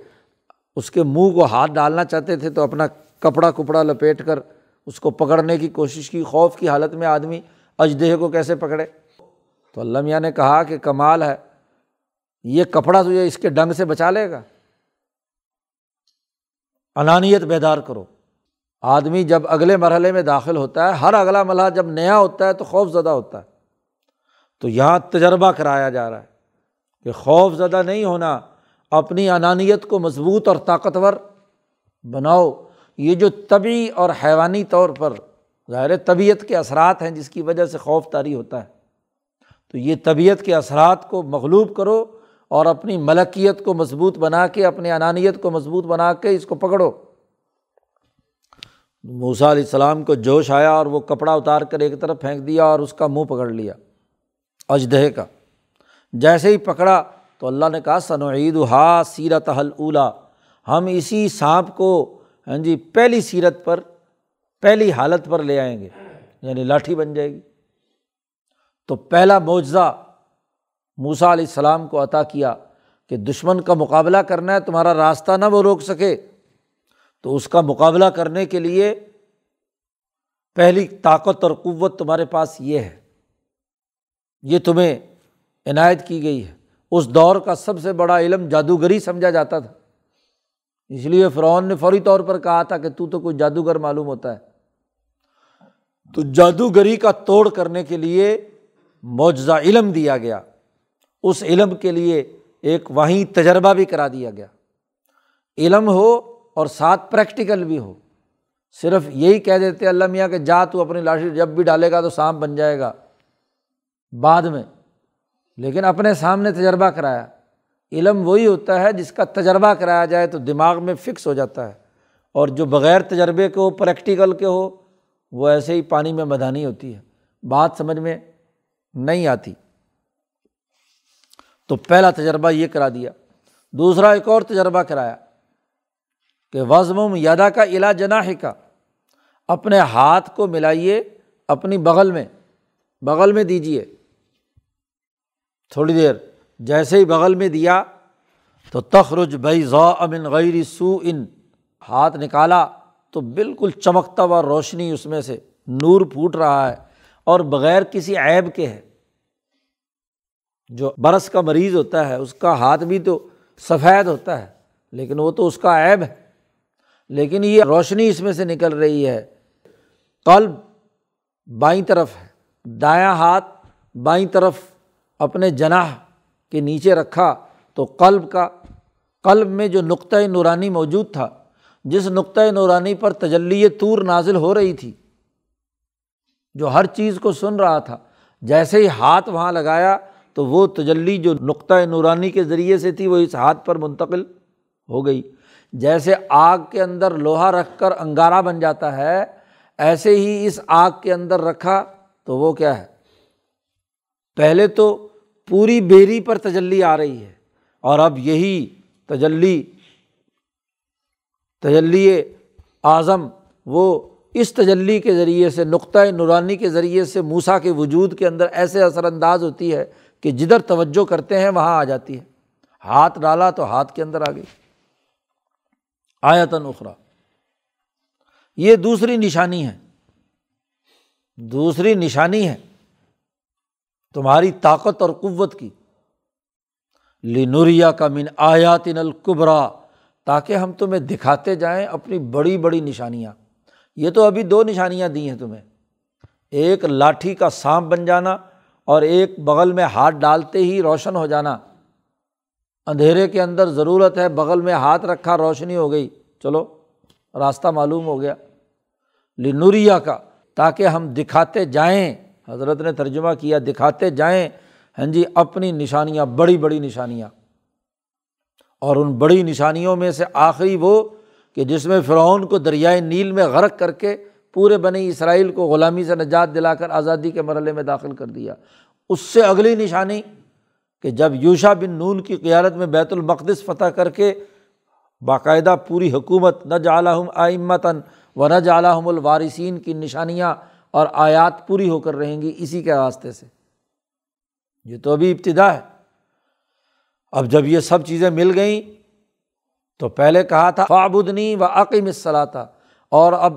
Speaker 1: اس کے منہ کو ہاتھ ڈالنا چاہتے تھے تو اپنا کپڑا کپڑا لپیٹ کر اس کو پکڑنے کی کوشش کی، خوف کی حالت میں آدمی اجدہ کو کیسے پکڑے؟ تو اللہ میاں نے کہا کہ کمال ہے، یہ کپڑا تجھے اس کے ڈنگ سے بچا لے گا۔ انانیت بیدار کرو۔ آدمی جب اگلے مرحلے میں داخل ہوتا ہے، ہر اگلا مرحلہ جب نیا ہوتا ہے تو خوف زدہ ہوتا ہے۔ تو یہاں تجربہ کرایا جا رہا ہے کہ خوف زدہ نہیں ہونا، اپنی انانیت کو مضبوط اور طاقتور بناؤ۔ یہ جو طبی اور حیوانی طور پر ظاہر طبیعت کے اثرات ہیں جس کی وجہ سے خوف طاری ہوتا ہے، تو یہ طبیعت کے اثرات کو مغلوب کرو اور اپنی ملکیت کو مضبوط بنا کے، اپنی انانیت کو مضبوط بنا کے اس کو پکڑو۔ موسا علیہ السلام کو جوش آیا اور وہ کپڑا اتار کر ایک طرف پھینک دیا اور اس کا منہ پکڑ لیا اجدہ کا۔ جیسے ہی پکڑا تو اللہ نے کہا سنعید ہا سیرت حل اولا ہم اسی سانپ کو ہاں جی پہلی سیرت پر، پہلی حالت پر لے آئیں گے یعنی لاٹھی بن جائے گی۔ تو پہلا معجزہ موسا علیہ السلام کو عطا کیا کہ دشمن کا مقابلہ کرنا ہے، تمہارا راستہ نہ وہ روک سکے۔ تو اس کا مقابلہ کرنے کے لیے پہلی طاقت اور قوت تمہارے پاس یہ ہے۔ یہ تمہیں عنایت کی گئی ہے۔ اس دور کا سب سے بڑا علم جادوگری سمجھا جاتا تھا۔ اس لیے فرعون نے فوری طور پر کہا تھا کہ تو تو کوئی جادوگر معلوم ہوتا ہے۔ تو جادوگری کا توڑ کرنے کے لیے معجزہ علم دیا گیا۔ اس علم کے لیے ایک وہیں تجربہ بھی کرا دیا گیا۔ علم ہو اور ساتھ پریکٹیکل بھی ہو۔ صرف یہی کہہ دیتے اللہ میاں کہ جا تو اپنی لاشی جب بھی ڈالے گا تو سانپ بن جائے گا بعد میں۔ لیکن اپنے سامنے تجربہ کرایا۔ علم وہی ہوتا ہے جس کا تجربہ کرایا جائے تو دماغ میں فکس ہو جاتا ہے اور جو بغیر تجربے کے ہو، پریکٹیکل کے ہو، وہ ایسے ہی پانی میں مدانی ہوتی ہے۔ بات سمجھ میں نہیں آتی۔ تو پہلا تجربہ یہ کرا دیا۔ دوسرا ایک اور تجربہ کرایا کہ وزم یادا کا علا جناح کا۔ اپنے ہاتھ کو ملائیے اپنی بغل میں بغل میں دیجیے تھوڑی دیر۔ جیسے ہی بغل میں دیا تو تخرج بھائی ذو امن غیر سو ان ہاتھ نکالا تو بالکل چمکتا ہوا روشنی اس میں سے نور پھوٹ رہا ہے اور بغیر کسی عیب کے ہے۔ جو برس کا مریض ہوتا ہے، اس کا ہاتھ بھی تو سفید ہوتا ہے، لیکن وہ تو اس کا عیب ہے۔ لیکن یہ روشنی اس میں سے نکل رہی ہے۔ قلب بائیں طرف ہے، دایاں ہاتھ بائیں طرف اپنے جناح کے نیچے رکھا تو قلب کا، قلب میں جو نقطۂ نورانی موجود تھا، جس نقطۂ نورانی پر تجلی طور نازل ہو رہی تھی، جو ہر چیز کو سن رہا تھا، جیسے ہی ہاتھ وہاں لگایا تو وہ تجلی جو نقطۂ نورانی کے ذریعے سے تھی، وہ اس ہاتھ پر منتقل ہو گئی۔ جیسے آگ کے اندر لوہا رکھ کر انگارہ بن جاتا ہے، ایسے ہی اس آگ کے اندر رکھا تو وہ کیا ہے؟ پہلے تو پوری بیری پر تجلی آ رہی ہے اور اب یہی تجلی تجلی اعظم، وہ اس تجلی کے ذریعے سے نقطۂ نورانی کے ذریعے سے موسا کے وجود کے اندر ایسے اثر انداز ہوتی ہے کہ جدھر توجہ کرتے ہیں، وہاں آ جاتی ہے۔ ہاتھ ڈالا تو ہاتھ کے اندر آ گئی۔ آیتن اخرا یہ دوسری نشانی ہے۔ دوسری نشانی ہے۔ تمہاری طاقت اور قوت کی۔ لنوریا کا من آیاتن القبرا تاکہ ہم تمہیں دکھاتے جائیں اپنی بڑی بڑی نشانیاں۔ یہ تو ابھی دو نشانیاں دی ہیں تمہیں۔ ایک لاٹھی کا سانپ بن جانا اور ایک بغل میں ہاتھ ڈالتے ہی روشن ہو جانا۔ اندھیرے کے اندر ضرورت ہے بغل میں ہاتھ رکھا روشنی ہو گئی۔ چلو، راستہ معلوم ہو گیا۔ لنوریا کا تاکہ ہم دکھاتے جائیں۔ حضرت نے ترجمہ کیا، دکھاتے جائیں۔ ہاں جی اپنی نشانیاں، بڑی بڑی نشانیاں۔ اور ان بڑی نشانیوں میں سے آخری وہ کہ جس میں فرعون کو دریائے نیل میں غرق کر کے پورے بنی اسرائیل کو غلامی سے نجات دلا کر آزادی کے مرحلے میں داخل کر دیا۔ اس سے اگلی نشانی کہ جب یوشا بن نون کی قیادت میں بیت المقدس فتح کر کے باقاعدہ پوری حکومت نہ جالحم آئمتاً و نہ جالحم الوارثین کی نشانیاں اور آیات پوری ہو کر رہیں گی اسی کے راستے سے۔ یہ تو ابھی ابتدا ہے۔ اب جب یہ سب چیزیں مل گئیں تو پہلے کہا تھا فابدنی و عقیم الصلاح اور اب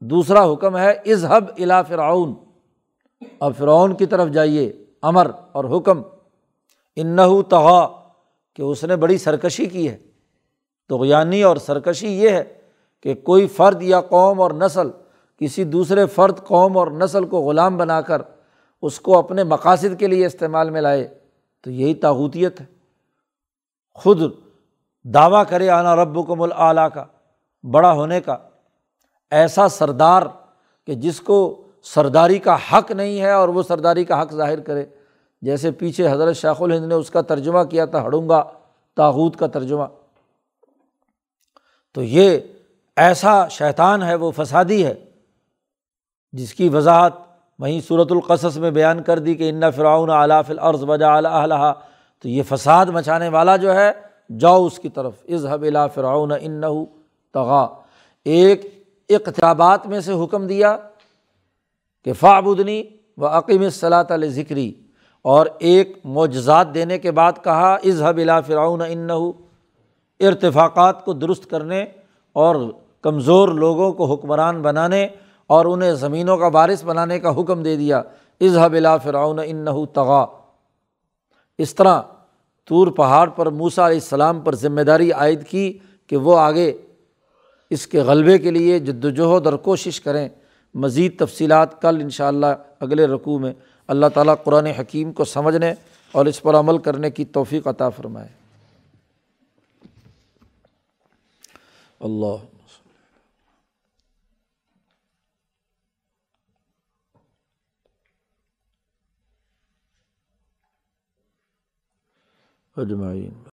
Speaker 1: دوسرا حکم ہے اظہب الا فرعون۔ اب فرعون کی طرف جائیے، امر اور حکم۔ انََََََََََََََََََََََََََََََََََََََََََََََََ تغا، کہ اس نے بڑی سرکشی کی ہے۔ تو یعنی اور سرکشی یہ ہے کہ کوئی فرد یا قوم اور نسل کسی دوسرے فرد، قوم اور نسل کو غلام بنا کر اس کو اپنے مقاصد کے لیے استعمال میں لائے، تو یہی تاغوتیت ہے۔ خود دعویٰ کرے، آنا رب کو مل کا، بڑا ہونے کا۔ ایسا سردار کہ جس کو سرداری کا حق نہیں ہے اور وہ سرداری کا حق ظاہر کرے۔ جیسے پیچھے حضرت شیخ الہند نے اس کا ترجمہ کیا تھا ہڑونگا تاحود کا ترجمہ۔ تو یہ ایسا شیطان ہے، وہ فسادی ہے۔ جس کی وضاحت وہیں صورت القصص میں بیان کر دی کہ ان فراؤن اعلیٰ العرض وجا اللہ تو یہ فساد مچانے والا جو ہے، جاؤ اس کی طرف۔ اظہب الا فرعون ان تغا ایک اقتبات میں سے حکم دیا کہ فعبدنی و عقیم صلاۃ علیہ ذکری اور ایک معجزات دینے کے بعد کہا اظہب الا فرعون ان ارتفاقات کو درست کرنے اور کمزور لوگوں کو حکمران بنانے۔ اور انہیں زمینوں کا بارث بنانے کا حکم دے دیا۔ اظہب الا فرعون ان تغا اس طرح طور پہاڑ پر موسا علیہ السلام پر ذمہ داری عائد کی کہ وہ آگے اس کے غلبے کے لیے جد وجہد اور کوشش کریں مزید تفصیلات کل ان شاء اللہ اگلے رقوع میں اللہ تعالیٰ قرآن حکیم کو سمجھنے اور اس پر عمل کرنے کی توفیق عطا فرمائے اللہ اجمعین۔